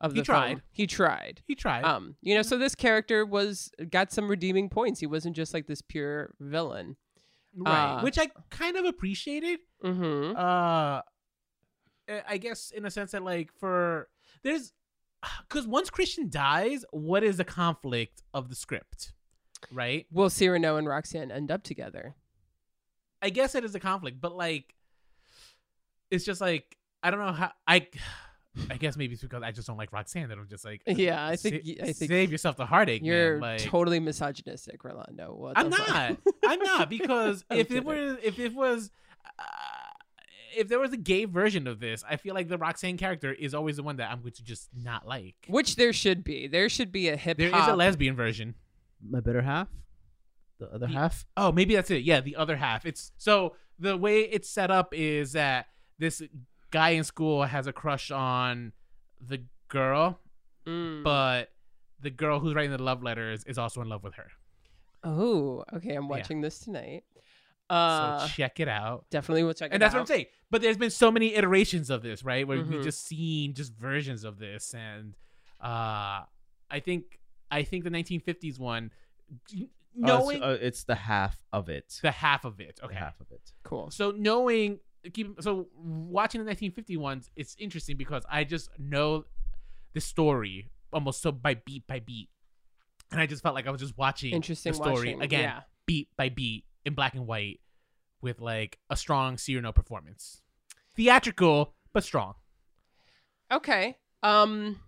of He the film. tried. He tried. he tried. Um, you know, so this character was got some redeeming points. He wasn't just like this pure villain. right, uh, which I kind of appreciated. Mm-hmm. uh i guess in a sense that like for there's because once christian dies what is the conflict of the script right Will Cyrano and Roxanne end up together? i guess it is a conflict but like it's just like i don't know how i i guess maybe it's because i just don't like roxanne that i'm just like Yeah, I think sa- I think save yourself the heartache you're like totally misogynistic, Rolando. What i'm not i'm not because I'm if it kidding. were if it was uh, if there was a gay version of this, I feel like the Roxanne character is always the one that I'm going to just not like. Which there should be. There should be a hip There is a lesbian version. My better half, the other The- half. Oh, maybe that's it. Yeah, the other half. It's so the way it's set up is that this guy in school has a crush on the girl, Mm. but the girl who's writing the love letters is also in love with her. oh, okay. I'm watching this tonight. Uh, so check it out. definitely will check And it out. And that's what I'm saying. But there's been so many iterations of this, right? Where Mhm. we've just seen just versions of this, and uh, I think I think the 1950s one, it's- knowing uh, it's the half of it. the half of it. The Okay, half of it. Cool. So knowing keep so watching the 1950 ones, it's interesting because I just know the story almost so by beat by beat, and I just felt like I was just watching Interesting the story watching. again, Yeah. beat by beat in black and white, with like a strong Cyrano performance, theatrical but strong. Okay. Um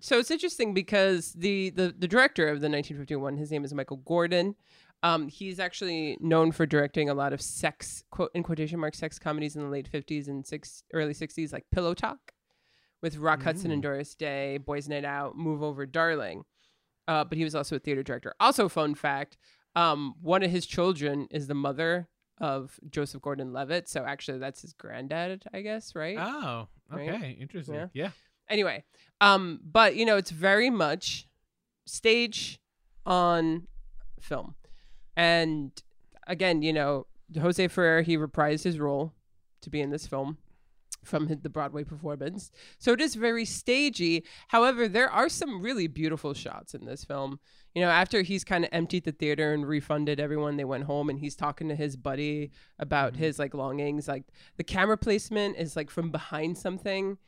so it's interesting because the the the director of the 1951 his name is Michael Gordon. Um he's actually known for directing a lot of sex quote in quotation marks sex comedies in the late 50s and six early 60s like Pillow Talk with Rock Hudson and Mm. Doris Day, Boys Night Out, Move Over Darling. Uh but he was also a theater director. Also fun fact, um one of his children is the mother of Joseph Gordon-Levitt, so actually that's his granddad, I guess, right? Oh, Right? okay, interesting. Yeah. Yeah. anyway um but you know it's very much stage on film and again you know jose ferrer he reprised his role to be in this film from the broadway performance so it is very stagey however there are some really beautiful shots in this film you know after he's kind of emptied the theater and refunded everyone they went home and he's talking to his buddy about Mhm. his like longings like the camera placement is like from behind something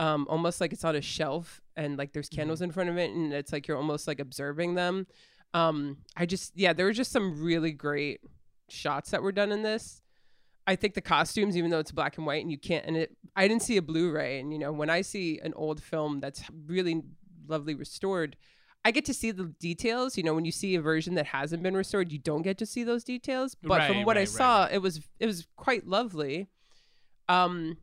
um, almost like it's on a shelf and like there's candles in front of it and it's like you're almost like observing them. Um, I just yeah, there were just some really great shots that were done in this. I think the costumes, even though it's black and white and you can't, and it, I didn't see a Blu-ray, and you know when I see an old film that's really lovely restored, I get to see the details. You know, when you see a version that hasn't been restored, you don't get to see those details. But from what I right, right, saw, right. it was it was quite lovely. Um,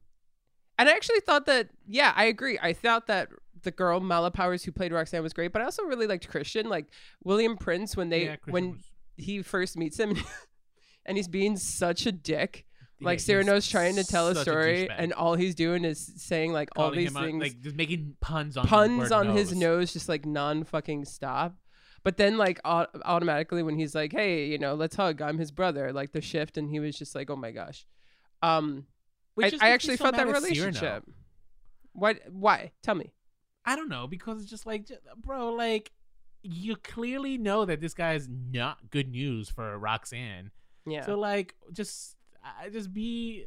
And I actually thought that, yeah, I agree. I thought that the girl Mala Powers who played Roxanne was great, but I also really liked Christian, like William Prince when they Yeah, when was- he first meets him, and he's being such a dick. Yeah, Like he's Cyrano's trying to tell a story, douchebag. and all he's doing is saying like all these things, like just making puns on puns on his nose. nose, just like non fucking stop. But then, like au- automatically, when he's like, "Hey, you know, let's hug," I'm his brother. Like the shift, and he was just like, "Oh my gosh." Um, Which I, I actually so felt that mad at Cyrano. relationship. Why? Why? Tell me. I don't know because it's just like, bro, like you clearly know that this guy is not good news for Roxanne. Yeah. So like, just I just be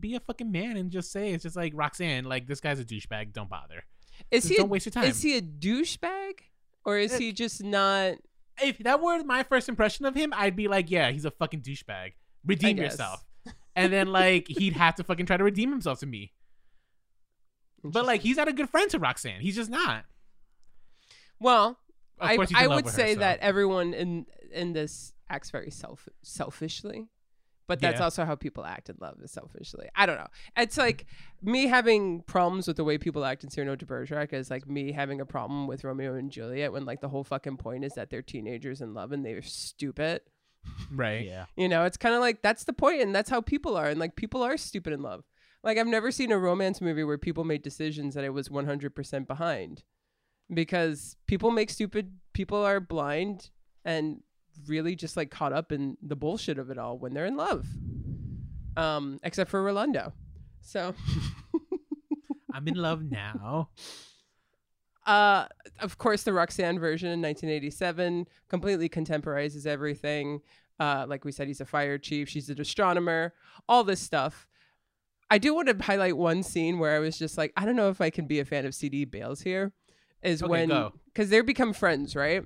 be a fucking man and just say it's just like Roxanne, like this guy's a douchebag. Don't bother. is Just he? don't A, waste your time. is he a douchebag, or is Look. he just not? if that were my first impression of him, I'd be like, yeah, he's a fucking douchebag. Redeem yourself. And then like he'd have to fucking try to redeem himself to me. But like he's not a good friend to Roxanne. He's just not. well, I I would with say so- that everyone in in this acts very self selfishly. But that's Yeah. also how people act in love is selfishly. I don't know. It's like me having problems with the way people act in Cyrano de Bergerac is like me having a problem with Romeo and Juliet when like the whole fucking point is that they're teenagers in love and they're stupid. right. Yeah. You know, it's kind of like that's the point and that's how people are and like people are stupid in love. Like I've never seen a romance movie where people made decisions that I was 100% behind. Because people make stupid people are blind and really just like caught up in the bullshit of it all when they're in love. Um except for Rolando. So I'm in love now. Uh, of course, the Roxanne version in 1987 completely contemporizes everything. Uh, like we said, he's a fire chief. She's an astronomer. All this stuff. I do want to highlight one scene where I was just like, I don't know if I can be a fan of CD Bales here. Is Okay, when because they become friends, right?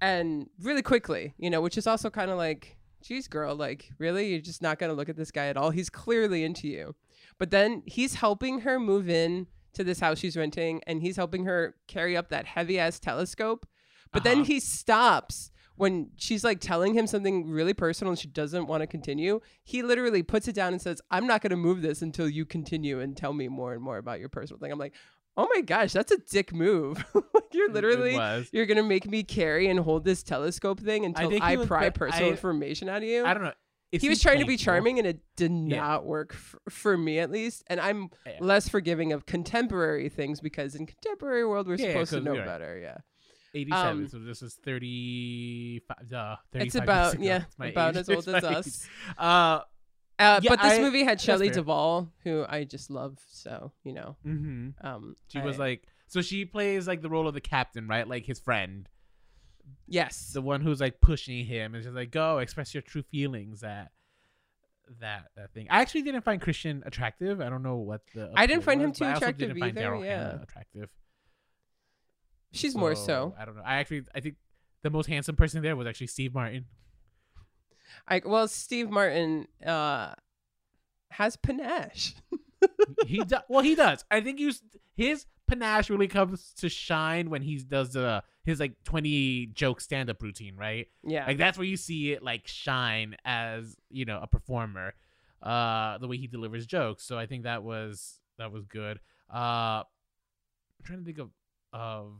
And really quickly, you know, which is also kind of like, geez, girl, like, really, you're just not gonna look at this guy at all. He's clearly into you, but then he's helping her move in to this house she's renting, and he's helping her carry up that heavy ass telescope. But then Uh-huh. he stops when she's like telling him something really personal and she doesn't want to continue. He literally puts it down and says, I'm not going to move this until you continue and tell me more and more about your personal thing. I'm like, oh my gosh, that's a dick move. Like, You're literally you're gonna make me carry and hold this telescope thing until I, was pry personal I- information out of you. I don't know. It he was trying to be charming, and it did Yeah. not work f- for me, at least. And I'm Yeah. less forgiving of contemporary things because in contemporary world we're Yeah, supposed to know better. Yeah, 87. Um, so this is 35. Uh, 35 it's about yeah It's about age. as old as us. Uh, Uh, Yeah, but this I- movie had Shelley. Duvall, who I just love. So you know, hmm um, She was like, so she plays like the role of the captain, right? Like his friend, yes, the one who's like pushing him, and she's like, "Go, express your true feelings." That, that, that thing. I actually didn't find Christian attractive. I don't know what the. I didn't find him too I attractive didn't either, Daryl yeah. Hannah attractive. she's more so. I don't know. I actually, I think the most handsome person there was actually Steve Martin. I well, Steve Martin uh, has panache. he does. Well, he does. I think you, his panache really comes to shine when he does uh, his like twenty joke stand up routine, right? yeah, Like that's where you see it like shine as you know a performer, uh, the way he delivers jokes. So I think that was that was good. Uh, I'm trying to think of of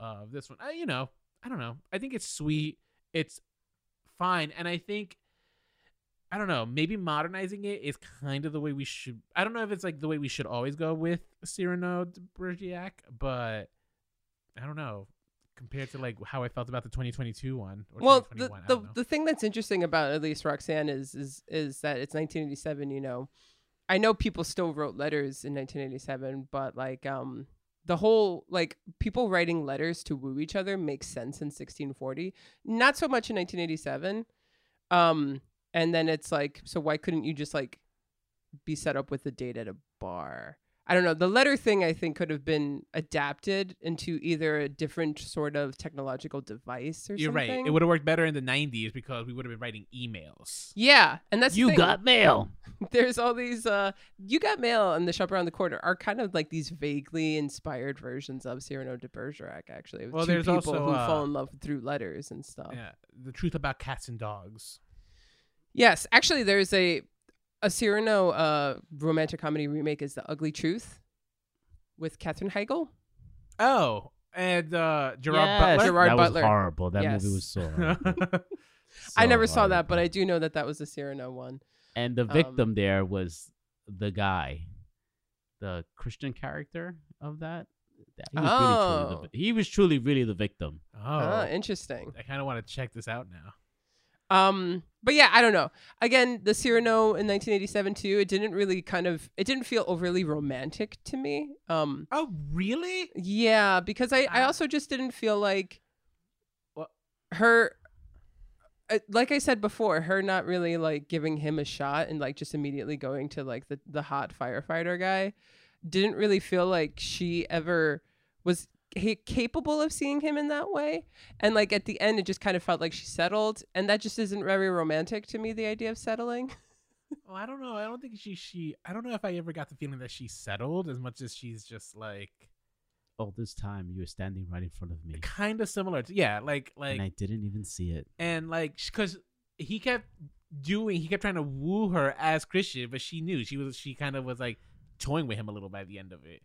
of this one. Uh, you know, I don't know. I think it's sweet. It's fine, and I think I don't know. Maybe modernizing it is kind of the way we should. I don't know if it's like the way we should always go with Cyrano de Bergerac, but I don't know. Compared to like how I felt about the 2022 one. Or well, the the, the thing that's interesting about at least Roxanne is is is that it's 1987. You know, I know people still wrote letters in 1987, but like um the whole like people writing letters to woo each other makes sense in 1640. Not so much in 1987. Um, and then it's like, so why couldn't you just like be set up with a date at a bar? I don't know. The letter thing I think could have been adapted into either a different sort of technological device or something. You're something. right. It would have worked better in the 90s because we would have been writing emails. Yeah, and that's the you thing. got mail. There's all these. uh You got mail and the shop around the corner are kind of like these vaguely inspired versions of Cyrano de Bergerac. Actually, Well, two there's people also, who uh, fall in love through letters and stuff. Yeah, the truth about cats and dogs. Yes, actually, there's a a Cyrano uh romantic comedy remake is The Ugly Truth, with Katherine Heigl. Oh, and uh, Gerard Yes, Butler. Gerard that Butler. was horrible. That Yes. movie was so. horrible. I So never saw that, but I do know that that was the Cyrano one. And the um, victim there was the guy, the Christian character of that. That- He was, really truly Oh. the, he was truly really the victim. oh, Ah, interesting. I kind of want to check this out now. Um, but yeah, I don't know. Again, the Cyrano in 1987 too. It didn't really kind of. It didn't feel overly romantic to me. Um, Oh, really? yeah, because I I also just didn't feel like What? her. uh, Like I said before, her not really like giving him a shot and like just immediately going to like the the hot firefighter guy, didn't really feel like she ever was he capable of seeing him in that way. And like at the end, it just kind of felt like she settled, and that just isn't very romantic to me. The idea of settling. Oh, I don't know. I don't think she she. I don't know if I ever got the feeling that she settled as much as she's just like All this time you were standing right in front of me, kind of similar to yeah, like like and I didn't even see it. and like because he kept doing he kept trying to woo her as christian but she knew she was she kind of was like toying with him a little by the end of it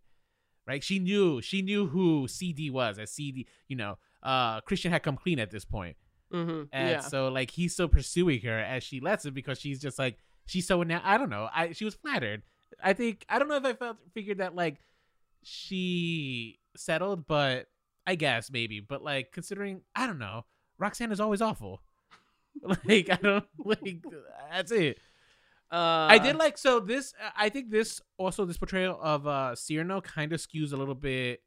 right? She knew she knew who cd was as cd you know uh christian had come clean at this point. Mm-hmm. and yeah. so like he's still pursuing her as she lets him because she's just like she's so now i don't know i she was flattered. I think i don't know if i felt figured that like she settled but i guess maybe but like considering i don't know roxanne is always awful. Like i don't like that's it Uh, I did like so this. I think this also this portrayal of uh Cyrano kind of skews a little bit.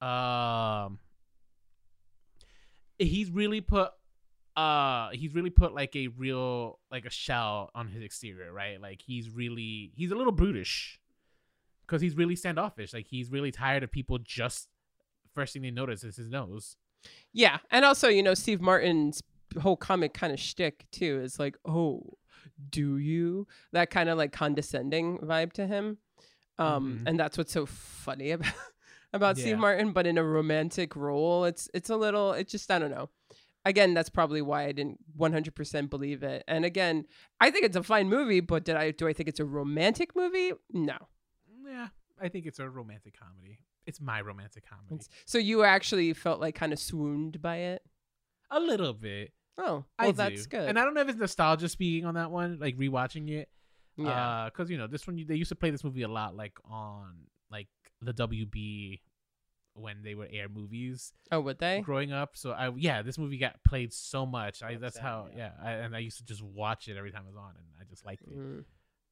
Um, he's really put uh he's really put like a real like a shell on his exterior, right? Like he's really he's a little brutish because he's really standoffish. Like he's really tired of people just first thing they notice is his nose. Yeah, and also you know Steve Martin's whole comic kind of shtick too is like, oh, do you that kind of like condescending vibe to him, um, Mhm. and that's what's so funny about about Yeah. Steve Martin. But in a romantic role, it's it's a little. It just I don't know. Again, that's probably why I didn't 100% believe it. And again, I think it's a fine movie, but did I do I think it's a romantic movie? No. Yeah, I think it's a romantic comedy. It's my romantic comedy. It's- so you actually felt like kind of swooned by it? a little bit. Oh, I well, do. that's good. And I don't know if it's nostalgia speaking on that one, like rewatching it. yeah. because you know this one they used to play this movie a lot, like on like the WB when they would air movies oh, would they? growing up. So I yeah, this movie got played so much. I that's Roxanne, how yeah. yeah, I, and I used to just watch it every time it was on, and I just liked it. Mm.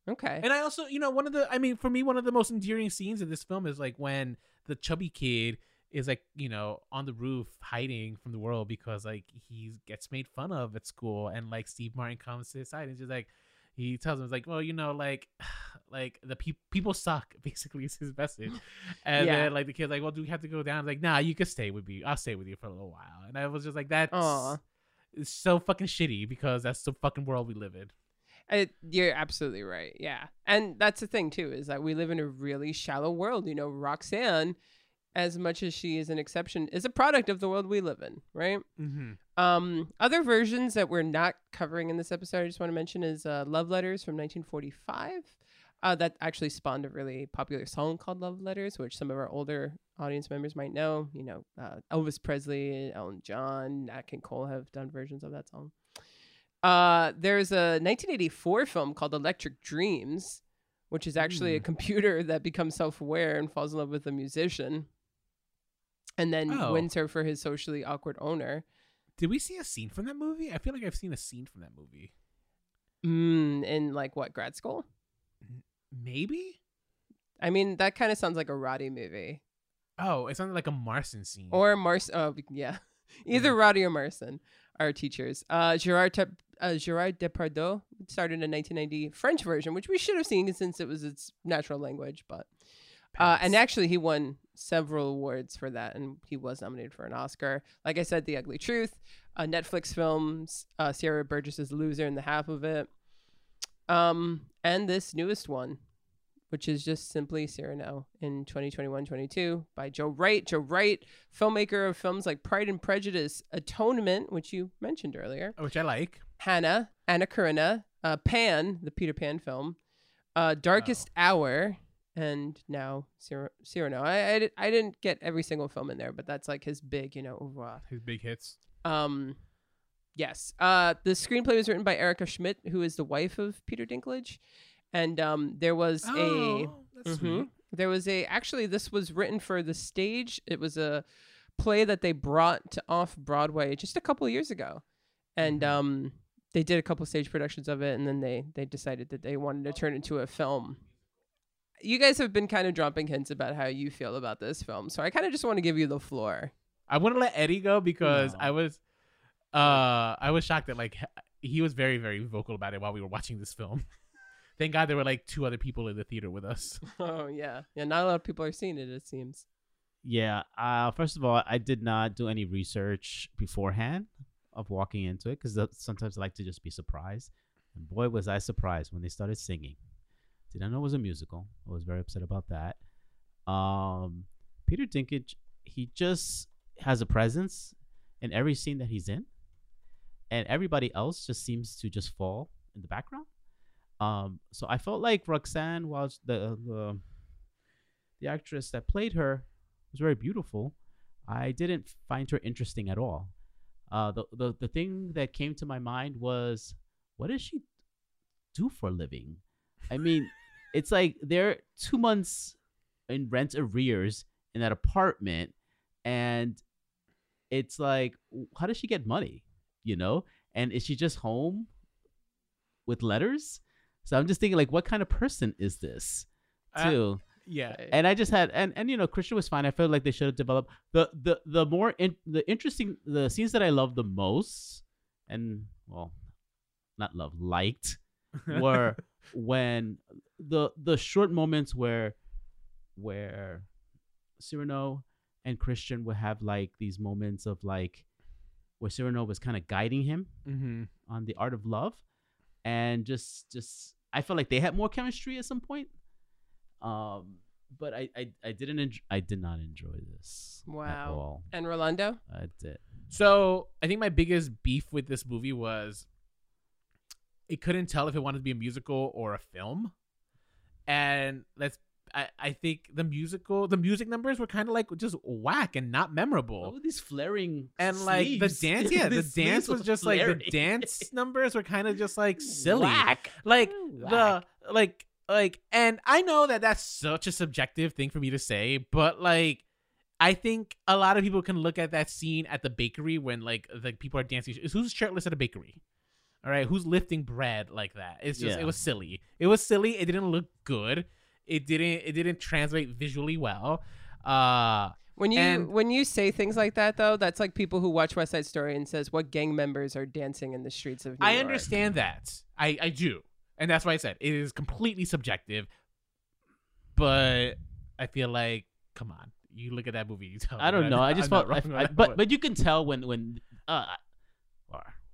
Okay. And I also, you know, one of the, I mean, for me, one of the most endearing scenes in this film is like when the chubby kid is like, you know, on the roof hiding from the world because like he gets made fun of at school, and like Steve Martin comes to his side and just like he tells him, it's like, well, you know, like, like the pe- people suck. Basically, is his message. And Yeah. then like the kid's like, well, do we have to go down? like, nah, you can stay with me. I'll stay with you for a little while. And I was just like, that's. Aw. It's so fucking shitty because that's the fucking world we live in. I, you're absolutely right. Yeah. And that's the thing, too, is that we live in a really shallow world. You know, Roxanne, as much as she is an exception, is a product of the world we live in, right? Mm-hmm. Um, other versions that we're not covering in this episode, I just want to mention is uh, Love Letters from 1945. Uh, that actually spawned a really popular song called Love Letters, which some of our older audience members might know. You know, uh, Elvis Presley, Elton John, Nat King Cole have done versions of that song. Uh, there's a 1984 film called Electric Dreams, which is actually a Hmm. computer that becomes self aware and falls in love with a musician and then Oh. wins her for his socially awkward owner. Did we see a scene from that movie? I feel like I've seen a scene from that movie. Mm, in like what grad school? Maybe. I mean, that kind of sounds like a Roddy movie Oh, it sounded like a Marson scene. or Mars. Oh, yeah, either Roddy or Marson are teachers. Uh, Gerard Te- uh, Gerard Depardieu started in a 1990 French version, which we should have seen since it was its natural language. But uh, and actually, he won several awards for that, and he was nominated for an Oscar. Like I said, The Ugly Truth, uh, Netflix films, uh, Sierra Burgess's Loser in the half of it, um, and this newest one, which is just simply Cyrano in 2021-22 by Joe Wright. Joe Wright, filmmaker of films like Pride and Prejudice, Atonement, which you mentioned earlier, which I like. Hannah, Anna Karenina, uh, Pan, the Peter Pan film, uh, Darkest Hour, and now Cyr- Cyrano. I, I I didn't get every single film in there, but that's like his big, you know. His big hits. Um, yes. Uh, the screenplay was written by Erica Schmidt, who is the wife of Peter Dinklage, and um, there was a Oh, Mhm. sweet. there was a actually this was written for the stage. It was a play that they brought to off Broadway just a couple of years ago, and Mhm. um, they did a couple stage productions of it, and then they they decided that they wanted to turn it into a film. You guys have been kind of dropping hints about how you feel about this film, so I kind of just want to give you the floor. I want to let Eddie go because No. I was, uh, I was shocked that like he was very very vocal about it while we were watching this film. Thank God there were like two other people in the theater with us. Oh yeah, yeah. Not a lot of people are seeing it. It seems. Yeah. Uh, first of all, I did not do any research beforehand of walking into it because sometimes I like to just be surprised. And boy, was I surprised when they started singing. Did not know it was a musical. I was very upset about that. Um, Peter Dinklage, he just has a presence in every scene that he's in, and everybody else just seems to just fall in the background. Um, so I felt like Roxanne was the the the actress that played her was very beautiful. I didn't find her interesting at all. Uh, the, the the thing that came to my mind was, what does she do for a living? I mean, it's like they're two months in rent arrears in that apartment, and it's like, how does she get money? You know, and is she just home with letters? So I'm just thinking, like, what kind of person is this? Uh, Too Yeah, and I just had and and you know Christian was fine. I felt like they should have developed the the the more in, the interesting the scenes that I loved the most and well not love liked were when the the short moments where where Cyrano and Christian would have like these moments of like where Cyrano was kind of guiding him hmm on the art of love and just just i felt like they had more chemistry at some point um but i i, I didn't enjoy, i did not enjoy this at Wow. all And Rolando. i did So I think my biggest beef with this movie was it couldn't tell if it wanted to be a musical or a film. And let's I, I think the musical the music numbers were kind of like just whack and not memorable. all these flaring and like the dance, yeah, the dance was just like the dance numbers were kind of just like silly. Whack. Like Whack. the like like and I know that that's such a subjective thing for me to say, but like I think a lot of people can look at that scene at the bakery when like the people are dancing. Who's shirtless at a bakery? All right, who's lifting bread like that? It's just Yeah. it was silly. It was silly. It didn't look good. It didn't it didn't translate visually well. Uh When you And- when you say things like that though, that's like people who watch West Side Story and says what gang members are dancing in the streets of New I York. understand that. I I do. And that's why I said it is completely subjective. But I feel like come on. You look at that movie, you tell i don't that know i I'm just not felt I, wrong on I- but but you can tell when when uh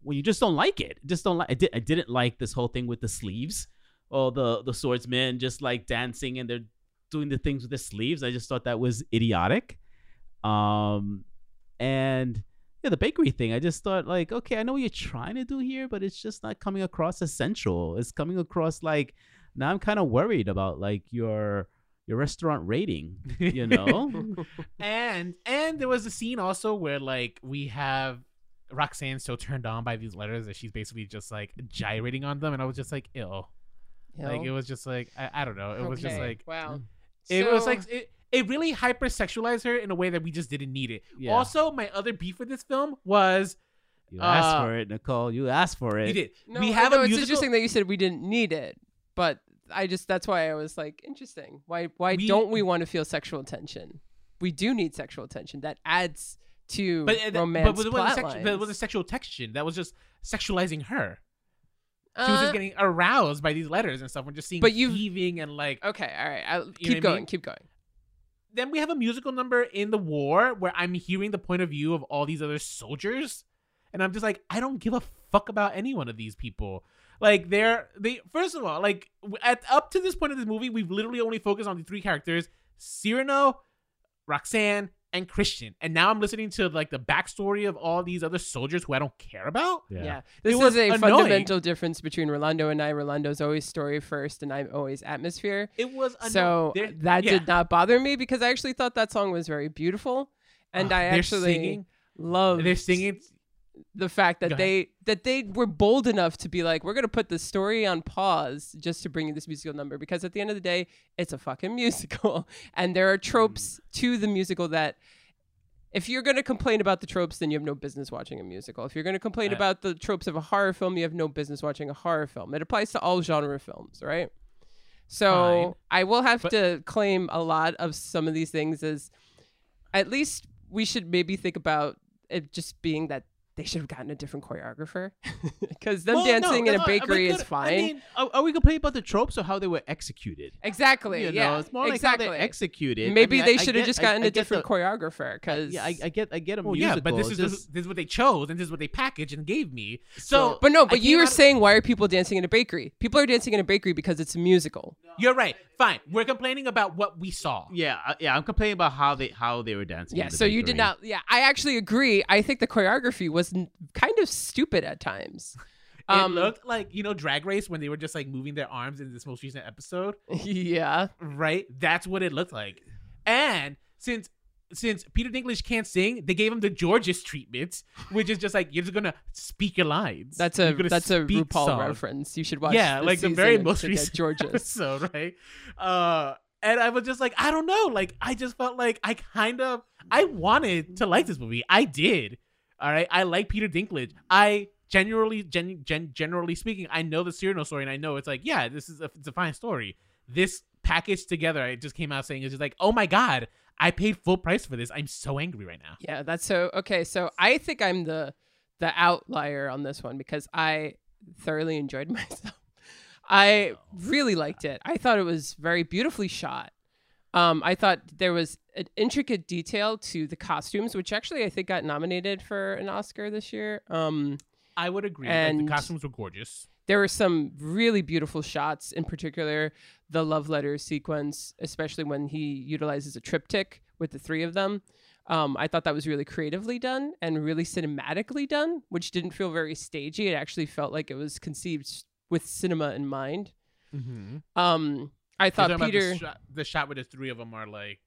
when you just don't like it. Just don't like I, did, I didn't like this whole thing with the sleeves. All the the swordsmen just like dancing and they're doing the things with the sleeves. I just thought that was idiotic. Um and yeah the bakery thing i just thought like okay i know what you're trying to do here but it's just not coming across as sensual it's coming across like now i'm kind of worried about like your your restaurant rating you know? And and there was a scene also where like we have Roxanne so turned on by these letters that she's basically just like gyrating on them, and I was just like, ill. Like it was just like I, I don't know. It was just like wow. it was like it, it really hypersexualized her in a way that we just didn't need it. Yeah. Also, my other beef with this film was You asked Uh, for it, Nicole. You asked for it. we did. No, we have know a it's interesting that you said we didn't need it, but I just that's why I was like interesting. Why why We- don't we want to feel sexual tension? We do need sexual tension. That adds to but, uh, romance but, with, with, plot sex, but with the lines. sexual tension, that was just sexualizing her. She was Uh, just getting aroused by these letters and stuff. We're just seeing But you've- heaving and like. okay, all right. I'll keep what I going. mean? Keep going. Then we have a musical number in the war where I'm hearing the point of view of all these other soldiers, and I'm just like, I don't give a fuck about any one of these people. Like they're they first of all, like w- at up to this point of this movie, we've literally only focused on the three characters: Cyrano, Roxanne, and Christian, and now I'm listening to like the backstory of all these other soldiers who I don't care about. Yeah. This was is a annoying. fundamental difference between Rolando and I. Rolando's always story first, and I'm always atmosphere. It was anno- So they're- that yeah. did not bother me because I actually thought that song was very beautiful, and Ah, I actually singing. love They're singing. The fact that they that they were bold enough to be like, we're gonna put the story on pause just to bring you this musical number because at the end of the day, it's a fucking musical, and there are tropes Mm. to the musical that. If you're going to complain about the tropes, then you have no business watching a musical. If you're going to complain about the tropes of a horror film, you have no business watching a horror film. It applies to all genre films, right? So Fine. I will have But- to claim a lot of some of these things as at least we should maybe think about it just being that they should have gotten a different choreographer because them Well, no, dancing in a that's not- bakery is fine. I mean, are, are we complaining about the tropes or how they were executed? exactly. You yeah. know, it's more like exactly. how they executed. I Maybe mean, they should have just gotten I a get different the- choreographer because Yeah, I, I get, I get a Well, musical. yeah, but this is just, this, this is what they chose, and this is what they packaged and gave me. So, So- But no, but you came were out- saying why are people dancing in a bakery? People are dancing in a bakery because it's a musical. you're right. Fine, we're complaining about what we saw. yeah, I- yeah. I'm complaining about how they how they were dancing. Yeah, in the so you did not. Yeah, I actually agree. I think the choreography was n- kind of stupid at times. It looked like you know Drag Race when they were just like moving their arms in this most recent episode. yeah, right? That's what it looked like. And since since Peter Dinklage can't sing, they gave him the Jorgeous treatment, which is just like you're just gonna speak your lines. that's a that's a RuPaul songs. reference. You should watch. Yeah, like the very most recent Jorgeous. episode, right? Uh, and I was just like, I don't know, like I just felt like I kind of I wanted to like this movie. I did. All right, I like Peter Dinklage. I generally, gen, gen, generally speaking, I know the Cyrano story, and I know it's like, yeah, this is a, it's a fine story. This packaged together, I just came out saying it's just like, oh my god, I paid full price for this. I'm so angry right now. Yeah, that's so okay. So I think I'm the the outlier on this one because I thoroughly enjoyed myself. I really liked it. I thought it was very beautifully shot. Um, I thought there was an intricate detail to the costumes, which actually I think got nominated for an Oscar this year. Um, I would agree. like, And- the costumes were gorgeous. there were some really beautiful shots, in particular the love letter sequence, especially when he utilizes a triptych with the three of them. Um, I thought that was really creatively done and really cinematically done, which didn't feel very stagey. It actually felt like it was conceived with cinema in mind. Mm-hmm. Um, I thought Peter, the shot, the shot where the three of them are like,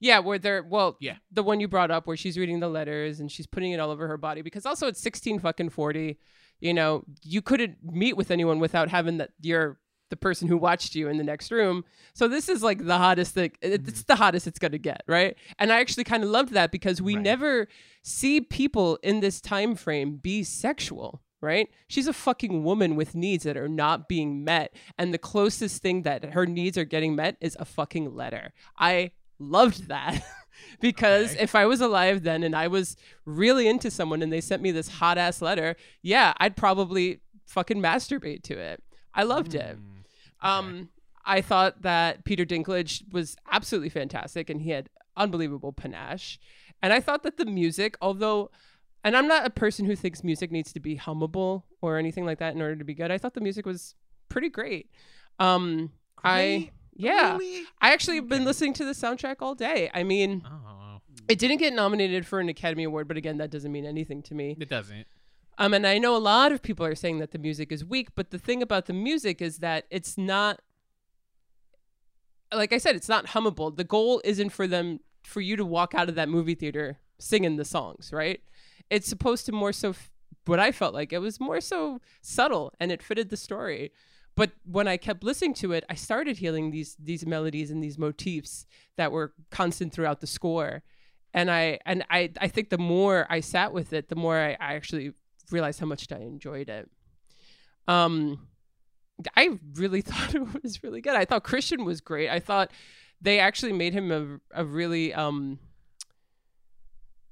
yeah, where they're well, Yeah. the one you brought up where she's reading the letters and she's putting it all over her body because also it's sixteen fucking forty. You know, you couldn't meet with anyone without having that you're the person who watched you in the next room. So this is like the hottest thing. it- It's mm-hmm. the hottest it's gonna get, right? And I actually kind of loved that because we Right. never see people in this time frame be sexual. Right? She's a fucking woman with needs that are not being met. And the closest thing that her needs are getting met is a fucking letter. I loved that because Okay. if I was alive then and I was really into someone and they sent me this hot ass letter, yeah, I'd probably fucking masturbate to it. I loved it. mm, Um, I thought that Peter Dinklage was absolutely fantastic and he had unbelievable panache. And I thought that the music, although, and I'm not a person who thinks music needs to be hummable or anything like that in order to be good. I thought the music was pretty great. Um, I yeah, Really? I actually have been listening to the soundtrack all day. I mean, Oh, it didn't get nominated for an Academy Award, but again, that doesn't mean anything to me. it doesn't. Um, and I know a lot of people are saying that the music is weak, but the thing about the music is that it's not, like I said, it's not hummable. The goal isn't for them, for you to walk out of that movie theater singing the songs, right? It's supposed to more so, f- what I felt like it was more so subtle and it fitted the story. But when I kept listening to it, I started hearing these these melodies and these motifs that were constant throughout the score. And I and I I think the more I sat with it, the more I, I actually realized how much I enjoyed it. Um, I really thought it was really good. I thought Christian was great. I thought they actually made him a a really um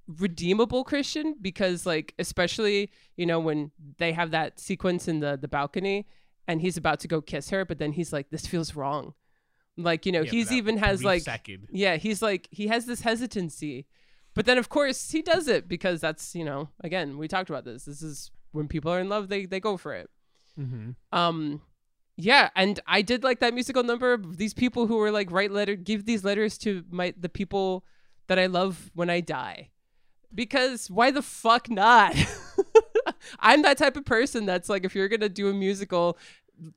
redeemable Christian because like especially you know when they have that sequence in the the balcony and he's about to go kiss her but then he's like this feels wrong like you know Yeah, he's even has like second. yeah, he's like he has this hesitancy. But then of course he does it because that's, you know, again, we talked about this. This is when people are in love, they they go for it. Mm-hmm. Um yeah, and I did like that musical number of these people who were like write letter give these letters to my the people that I love when I die. Because why the fuck not? I'm that type of person that's like, if you're gonna do a musical,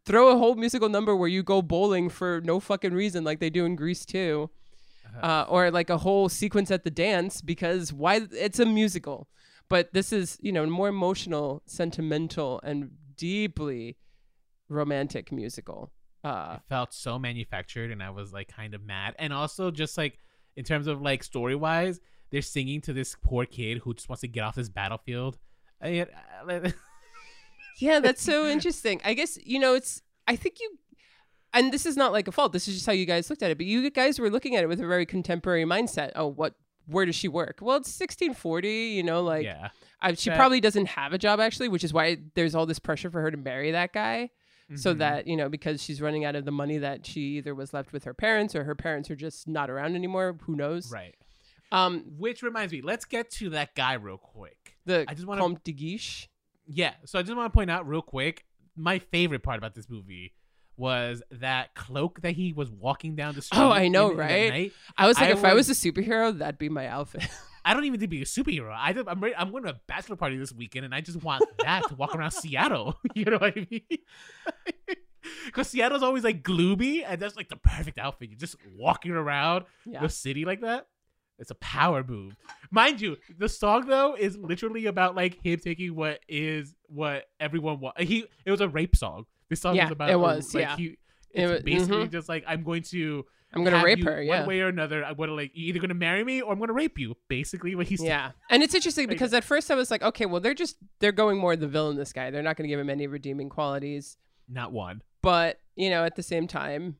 throw a whole musical number where you go bowling for no fucking reason, like they do in Grease 2, uh, or like a whole sequence at the dance because why? It's a musical, but this is you know more emotional, sentimental, and deeply romantic musical. Uh, It felt so manufactured, and I was like kind of mad. And also, just like in terms of like story wise, they're singing to this poor kid who just wants to get off this battlefield. I, I- Yeah, that's so interesting. I guess you know it's. I think you, and this is not like a fault. This is just how you guys looked at it. But you guys were looking at it with a very contemporary mindset. Oh, what? Where does she work? Well, it's 1640. You know, like yeah, I, she that- probably doesn't have a job actually, which is why there's all this pressure for her to marry that guy. So Mhm. that you know, because she's running out of the money that she either was left with her parents or her parents are just not around anymore. Who knows? right. Um, Which reminds me, let's get to that guy real quick. the I just wanna- Comte de Guiche. Yeah, so I just want to point out real quick, my favorite part about this movie was that cloak that he was walking down the street. Oh, I know, right? I was like, I if I was was- a superhero, that'd be my outfit. I don't even need to be a superhero. I just, I'm I'm going to a bachelor party this weekend, and I just want that to walk around Seattle. You know what I mean? Because Seattle's always like gloomy, and that's like the perfect outfit. You're just walking around yeah. the city like that. It's a power move, mind you. The song though is literally about like him taking what is what everyone wants. He it was a rape song. This song Yeah, was about it was, like, yeah. He, It it's wa- basically mhm. just like I'm going to I'm gonna rape her. Yeah. one way or another. I'm gonna like you're either gonna marry me or I'm gonna rape you. Basically, what he's Yeah. And it's interesting because at first I was like, okay, well they're just they're going more the villain this guy. They're not going to give him any redeeming qualities. not one. But, you know, at the same time,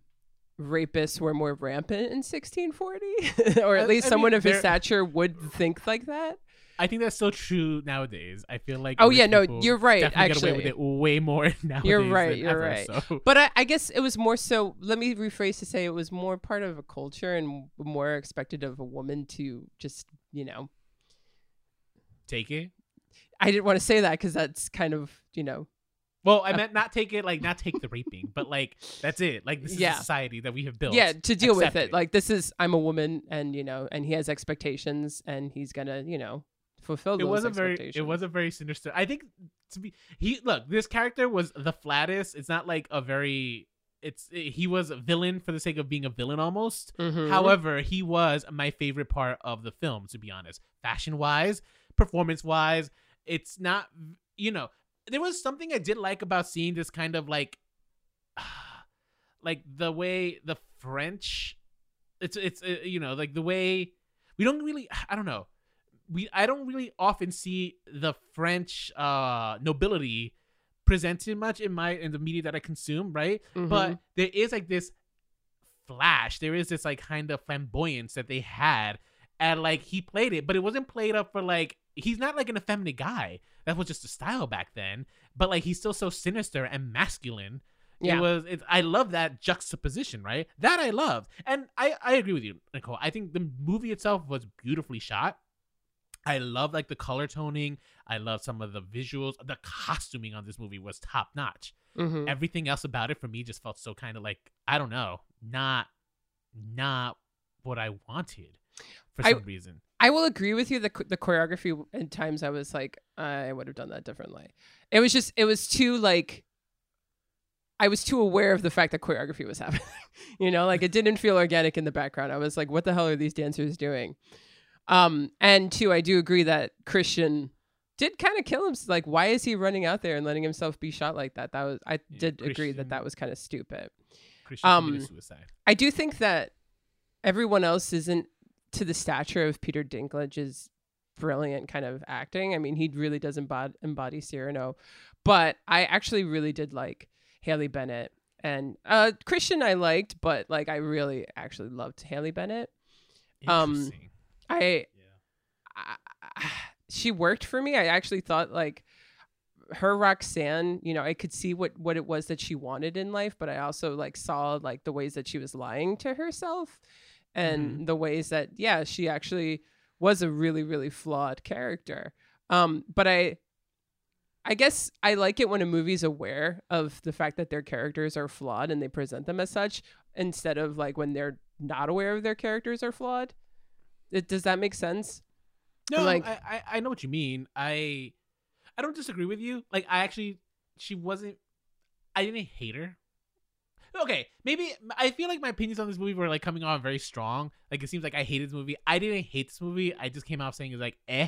rapists were more rampant in 1640 or at least I someone mean, of his stature would think like that. I think that's still true nowadays. I feel like Oh, yeah, no, you're right, Definitely get away with it way more now You're right, you're ever, right. So. But I, I guess it was more so. Let me rephrase to say it was more part of a culture and more expected of a woman to just, you know, Take it. I didn't want to say that because that's kind of, you know, Well, I meant not take it like not take the raping, but like that's it. Like this is Yeah. a society that we have built. yeah, to deal with it. Like this is, I'm a woman, and you know, and he has expectations, and he's gonna, you know, fulfill it a very expectations. it was a very sinister. I think to be he look this character was the flattest. It's not like a very. It's he was a villain for the sake of being a villain almost. Mhm. However, he was my favorite part of the film, to be honest. Fashion wise, performance wise, it's not, you know, there was something I did like about seeing this kind of like, like the way the French, it's, it's, uh, you know, like the way we don't really, I don't know. We, I don't really often see the French uh nobility presented much in my in the media that I consume, right? Mhm. but there is like this flash there is this like kind of flamboyance that they had and like he played it but it wasn't played up for like he's not like an effeminate guy that was just a style back then but like he's still so sinister and masculine Yeah. it was it, i love that juxtaposition right that i loved and i i agree with you nicole i think the movie itself was beautifully shot I love like the color toning. I love some of the visuals. The costuming on this movie was top notch Mhm. everything else about it for me just felt so kind of like I don't know, not not what I wanted for I- some reason. I will agree with you. The the choreography at times I was like, I would have done that differently. It was just, it was too like. I was too aware of the fact that choreography was happening. you know, like it didn't feel organic in the background. I was like, what the hell are these dancers doing? Um, and two, I do agree that Christian did kind of kill him. Like, why is he running out there and letting himself be shot like that? That was, I Yeah, did agree that that was kind of stupid. Christian um, suicide. I do think that everyone else isn't to the stature of Peter Dinklage's brilliant kind of acting. I mean, he really does embody, embody Cyrano, but I actually really did like Haley Bennett and uh, Christian. I liked, but like I really actually loved Haley Bennett. um, I, Yeah. I, I she worked for me. I actually thought like her Roxanne, you know, I could see what what it was that she wanted in life, but I also like saw like the ways that she was lying to herself and the ways that yeah, she actually was a really really flawed character. Um but I I guess I like it when a movie's aware of the fact that their characters are flawed and they present them as such instead of like when they're not aware of their characters are flawed. It, does that make sense? No, like- I, I I know what you mean. I I don't disagree with you. Like I actually she wasn't I didn't hate her. Okay, maybe I feel like my opinions on this movie were like coming on very strong. Like it seems like I hated this movie. I didn't hate this movie. I just came out saying it's like, eh.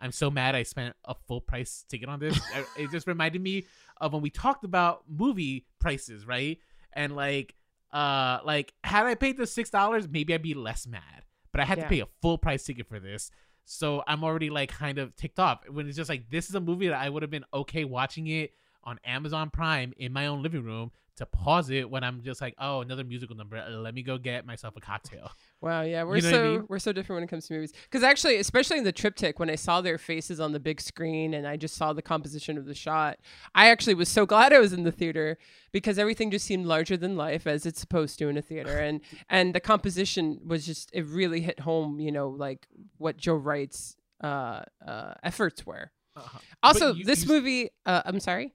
I'm so mad I spent a full price ticket on this. It just reminded me of when we talked about movie prices, right? And like, uh, like had I paid the six dollars, maybe I'd be less mad. But I had Yeah. to pay a full price ticket for this, so I'm already like kind of ticked off. When it's just like this is a movie that I would have been okay watching it on Amazon Prime in my own living room to pause it when I'm just like, oh, another musical number. Let me go get myself a cocktail. Wow, yeah, we're You know what I so mean? we're so different when it comes to movies. Because actually, especially in the triptych, when I saw their faces on the big screen and I just saw the composition of the shot, I actually was so glad I was in the theater because everything just seemed larger than life as it's supposed to in a theater, and and the composition was just it really hit home. You know, like what Joe Wright's uh, uh, efforts were. Uh-huh. Also, you- this you movie. Uh, I'm sorry.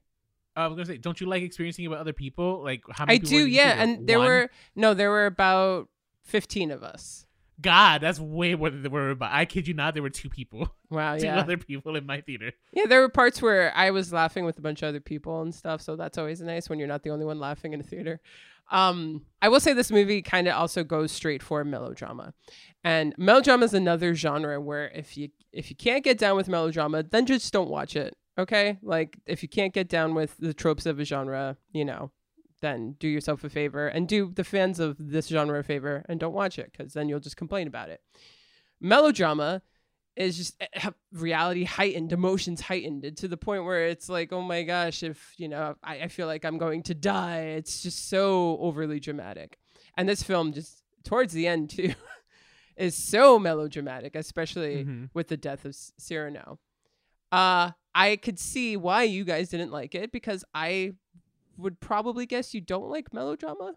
I was gonna say, don't you like experiencing it with other people? Like how many I do, were in the yeah, and there One? were no, there were about fifteen of us. God, that's way more than there were. But I kid you not, there were two people, Wow, two yeah. other people in my theater. Yeah, there were parts where I was laughing with a bunch of other people and stuff, so that's always nice when you're not the only one laughing in a theater. Um, I will say this movie kind of also goes straight for melodrama, and melodrama is another genre where if you if you can't get down with melodrama, then just don't watch it. Okay, like if you can't get down with the tropes of a genre, you know, then do yourself a favor and do the fans of this genre a favor and don't watch it because then you'll just complain about it. Melodrama is just eh, reality heightened, emotions heightened to the point where it's like, oh my gosh, if you know, I, I feel like I'm going to die. It's just so overly dramatic. And this film just towards the end too is so melodramatic, especially Mhm. with the death of Cyrano. Uh I could see why you guys didn't like it because I would probably guess you don't like melodrama.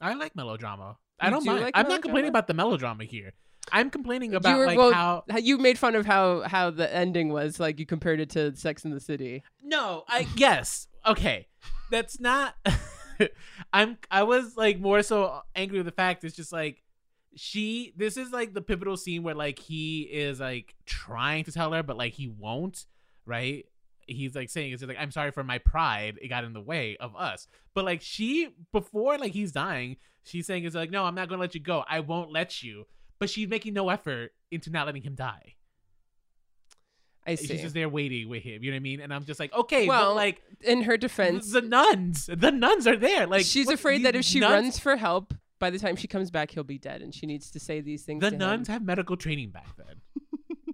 I like melodrama. I don't do mind. like I'm not complaining about the melodrama here. I'm complaining about were- like well, how How- You made fun of how how the ending was, like you compared it to Sex in the City. No, I yes. Okay. That's not I'm I was like more so angry with the fact it's just like she this is like the pivotal scene where like he is like trying to tell her but like he won't, right? He's like saying it's like I'm sorry for my pride, it got in the way of us. But like she before like he's dying, she's saying it's like no, I'm not going to let you go. I won't let you. But she's making no effort into not letting him die. I see. She's just there waiting with him. You know what I mean? And I'm just like, okay, Well, but like In her defense, the nuns, the nuns are there. Like she's what- afraid that if she nuns- runs for help, by the time she comes back, he'll be dead, and she needs to say these things. the to him. nuns have medical training back then.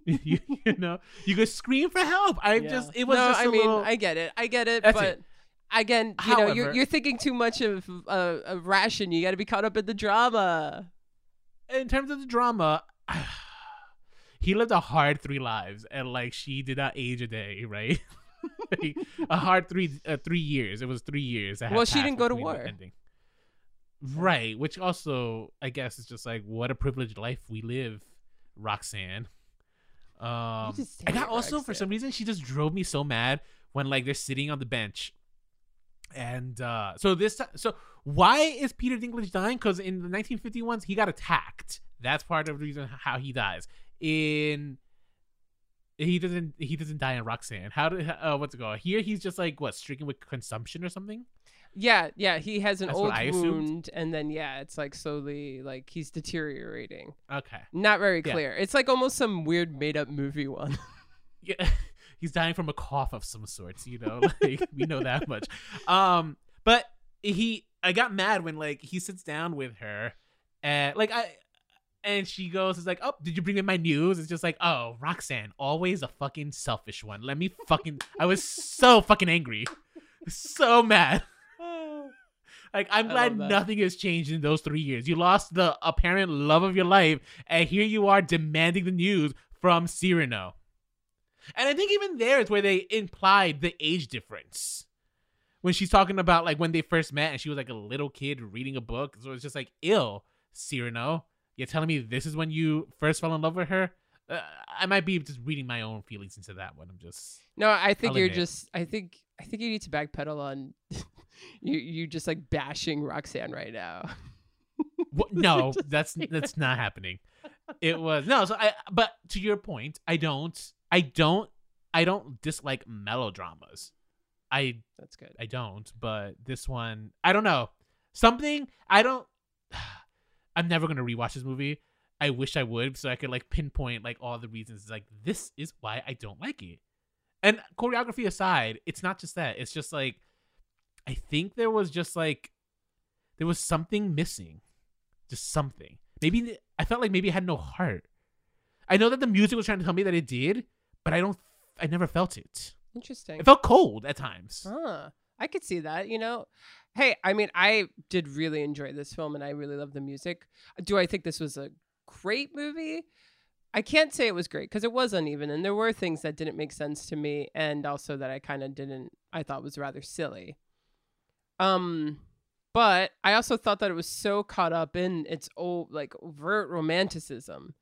you, you know, you could scream for help. I Yeah. just, it was no, just I a mean, little. I get it, I get it, That's but it. again, you know, you're you're thinking too much of uh, a ration. You got to be caught up in the drama. in terms of the drama, he lived a hard three lives, and like she did not age a day, right? Like, a hard three uh, three years. It was three years. that Well, she didn't go to between war. ending. Right, which also I guess is just like what a privileged life we live, Roxanne. Um, and it, also for some reason she just drove me so mad when like they're sitting on the bench, and uh so this so why is Peter Dinklage dying? Because in the 1951s he got attacked. That's part of the reason how he dies. In he doesn't he doesn't die in Roxanne. How did uh, what's it called? Here he's just like what stricken with consumption or something. Yeah, yeah, he has an That's old wound, and then yeah, it's like slowly like he's deteriorating. Okay. Not very Yeah. clear. It's like almost some weird made up movie one. yeah, he's dying from a cough of some sorts, you know, like we know that much. Um, but he, I got mad when like he sits down with her, and like I, and she goes, "It's like, oh, did you bring me my news?" It's just like, oh, Roxanne, always a fucking selfish one. Let me fucking. I was so fucking angry, so mad. Like I'm glad nothing has changed in those three years. You lost the apparent love of your life, and here you are demanding the news from Cyrano. And I think even there is where they implied the age difference. When she's talking about like when they first met and she was like a little kid reading a book. So it's just like, ill, Cyrano. You're telling me this is when you first fell in love with her? Uh, I might be just reading my own feelings into that one. I'm just. No, I think I'll you're admit. just. I think. I think you need to backpedal on. you you just like bashing Roxanne right now. What? No, that's that's not happening. it was no. So I, but to your point, I don't, I don't, I don't dislike melodramas. I That's good. I don't, but this one, I don't know. Something I don't. I'm never gonna rewatch this movie. I wish I would, so I could like pinpoint like all the reasons. Like this is why I don't like it. And choreography aside, it's not just that. It's just like I think there was just like there was something missing, just something. Maybe I felt like maybe it had no heart. I know that the music was trying to tell me that it did, but I don't. I never felt it. Interesting. It felt cold at times. Ah, I could see that. You know, hey, I mean, I did really enjoy this film, and I really love the music. Do I think this was a great movie? I can't say it was great because it was uneven, and there were things that didn't make sense to me, and also that I kind of didn't. I thought was rather silly. Um, but I also thought that it was so caught up in its old, like overt romanticism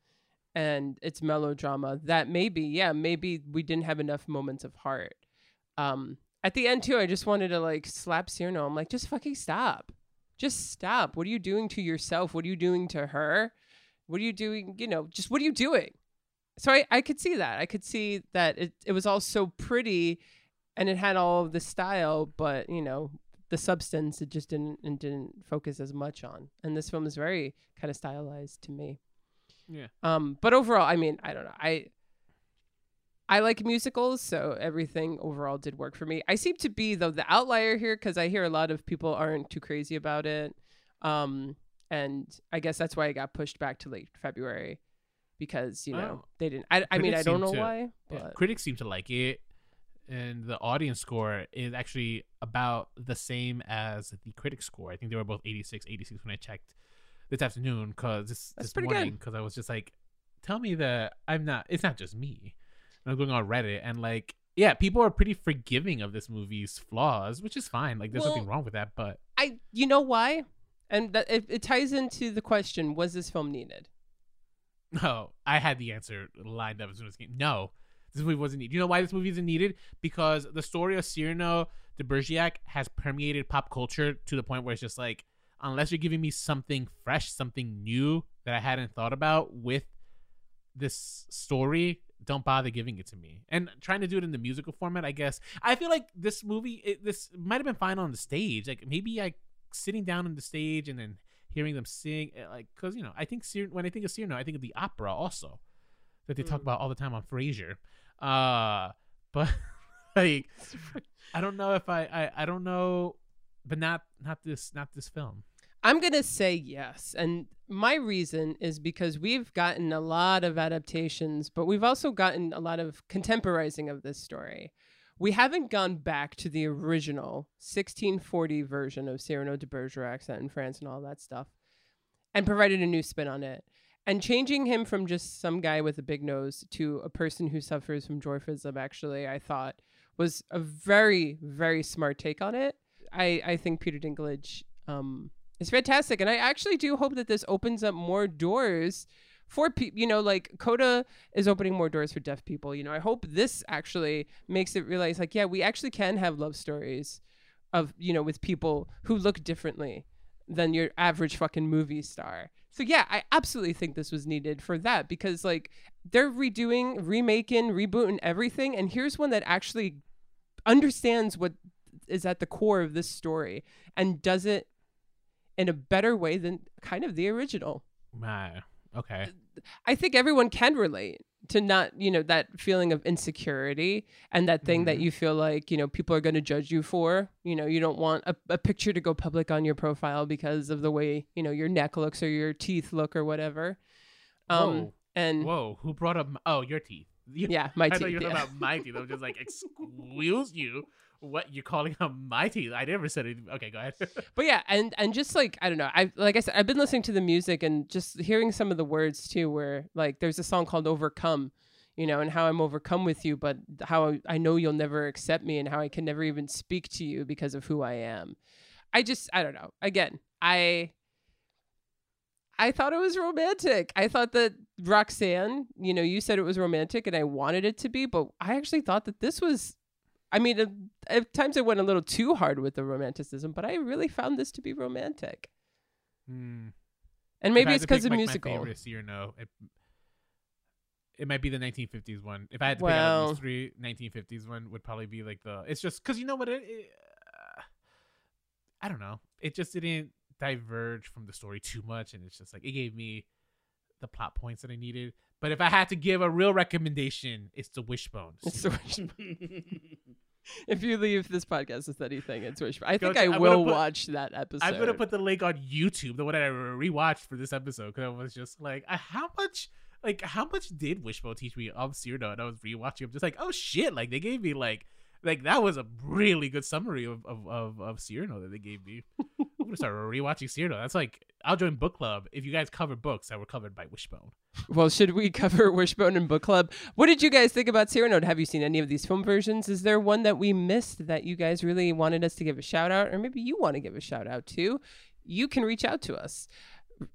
and its melodrama that maybe, yeah, maybe we didn't have enough moments of heart. Um, at the end too, I just wanted to like slap Cyrano. I'm like, just fucking stop. Just stop. What are you doing to yourself? What are you doing to her? What are you doing? You know, just what are you doing? So I, I could see that. I could see that it, it was all so pretty and it had all of the style, but you know, the substance it just didn't and didn't focus as much on. And this film is very kind of stylized to me. Yeah. Um, but overall, I mean, I don't know. I I like musicals, so everything overall did work for me. I seem to be though the outlier here because I hear a lot of people aren't too crazy about it. Um, and I guess that's why I got pushed back to late February because you know Oh. they didn't. I, I mean, I don't know to- why, but critics seem to like it, and the audience score is actually about the same as the critic score. I think they were both 86, 86 when I checked this afternoon because this That's this morning because I was just like, tell me that I'm not. It's not just me. And I was going on Reddit and like, yeah, people are pretty forgiving of this movie's flaws, which is fine. Like, there's nothing wrong with that, but I you know why, and that it, it ties into the question: Was this film needed? No, oh, I had the answer lined up as soon as it came. No, this movie wasn't needed. You know why this movie isn't needed? Because the story of Cyrano de Bergerac has permeated pop culture to the point where it's just like, unless you're giving me something fresh, something new that I hadn't thought about with this story, don't bother giving it to me. And trying to do it in the musical format, I guess. I feel like this movie, it, this might have been fine on the stage. Like maybe like sitting down on the stage and then hearing them sing, eh, like because you know, I think Cyr- when I think of Cyrano, I think of the opera also that they talk Mm. about all the time on Frasier. Uh, but like, I don't know if I, I, I don't know, but not not this not this film. I'm going to say yes. And my reason is because we've gotten a lot of adaptations, but we've also gotten a lot of contemporizing of this story. We haven't gone back to the original 1640 version of Cyrano de Bergerac set in France and all that stuff and provided a new spin on it. And changing him from just some guy with a big nose to a person who suffers from dwarfism, actually, I thought was a very, very smart take on it. I, I think Peter Dinklage um, is fantastic. And I actually do hope that this opens up more doors for people, you know, like Coda is opening more doors for deaf people. You know, I hope this actually makes it realize, like, yeah, we actually can have love stories of, you know, with people who look differently than your average fucking movie star. So yeah, I absolutely think this was needed for that because like they're redoing, remaking, rebooting everything and here's one that actually understands what is at the core of this story and does it in a better way than kind of the original. My, okay. I think everyone can relate to not, you know, that feeling of insecurity and that thing that Mhm. you feel like, you know, people are going to judge you for. You know, you don't want a, a picture to go public on your profile because of the way, you know, your neck looks or your teeth look or whatever. Um, Whoa. and Whoa, who brought up? Oh, your teeth. You- yeah, my I teeth. thought you were yeah. talking about my teeth. I'm just like, excuse you. What you're calling them mighty? I never said it. Okay, go ahead. but yeah and and just like i don't know i like i said i've been listening to the music and just hearing some of the words too where like there's a song called overcome you know and how i'm overcome with you but how i know you'll never accept me and how i can never even speak to you because of who i am i just i don't know again i I thought it was romantic. I thought that Roxanne, you know, you said it was romantic and I wanted it to be, but I actually thought that this was I mean, at, at times I went a little too hard with the romanticism, but I really found this to be romantic. Hmm. And maybe it's because of like, my musical. favorite Cyrano, it, it might be the 1950s one. If I had to pick out Well- those three, 1950s one would probably be like the. It's just because you know what it. it uh, I don't know. It just didn't diverge from the story too much, and it's just like it gave me the plot points that I needed. But if I had to give a real recommendation, it's the Wishbone. It's the Wishbone. if you leave this podcast with anything, it's Wishbone. I think to- I will put- watch that episode. I'm gonna put the link on YouTube, the one that I rewatched for this episode, because I was just like, uh, how much, like, how much did Wishbone teach me of Cyrano? And I was rewatching. I'm just like, oh shit! Like they gave me like, like that was a really good summary of of of, of Cyrano that they gave me. Gonna start rewatching Cyrano. That's like, I'll join book club if you guys cover books that were covered by Wishbone. Well, should we cover Wishbone and Book Club? What did you guys think about Cyrano? Have you seen any of these film versions? Is there one that we missed that you guys really wanted us to give a shout out, or maybe you want to give a shout out to? You can reach out to us.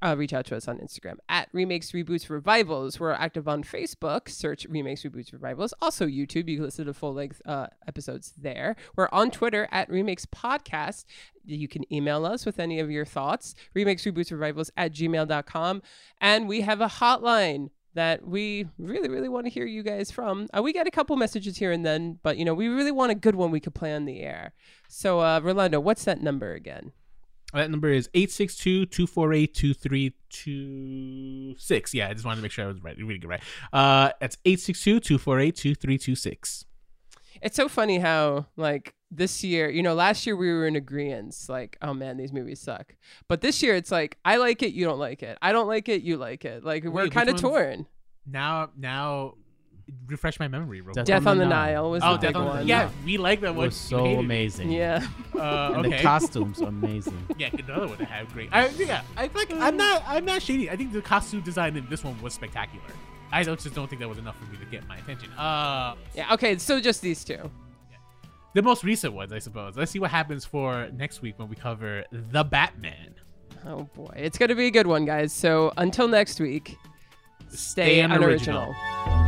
Uh, reach out to us on Instagram at Remakes, Reboots, Revivals. We're active on Facebook. Search Remakes, Reboots, Revivals. Also YouTube. You can listen to full length uh, episodes there. We're on Twitter at Remakes Podcast. You can email us with any of your thoughts. Remakes, Reboots, Revivals at gmail.com. And we have a hotline that we really, really want to hear you guys from. Uh, we get a couple messages here and then, but you know, we really want a good one we could play on the air. So, uh, Rolando, what's that number again? That number is 862-248-2326. Yeah, I just wanted to make sure I was right, reading it right. Uh, that's 862-248-2326. It's so funny how like this year, you know, last year we were in agreement, like, oh man, these movies suck. But this year it's like, I like it, you don't like it. I don't like it, you like it. Like we're kind of torn. Now, now, refresh my memory, real quick. Death Death on the Nile was Oh, the big Death on one. the Yeah, we like that It one. was so hated amazing. Yeah. Uh, And the costumes are amazing. yeah, another one that had great. I, yeah, I like. I'm not. I'm not shady. I think the costume design in this one was spectacular. I don't, just don't think that was enough for me to get my attention. Uh, Yeah. Okay. So just these two. the most recent ones, I suppose. Let's see what happens for next week when we cover the Batman. Oh boy, it's gonna be a good one, guys. So until next week, stay, Stay unoriginal. unoriginal.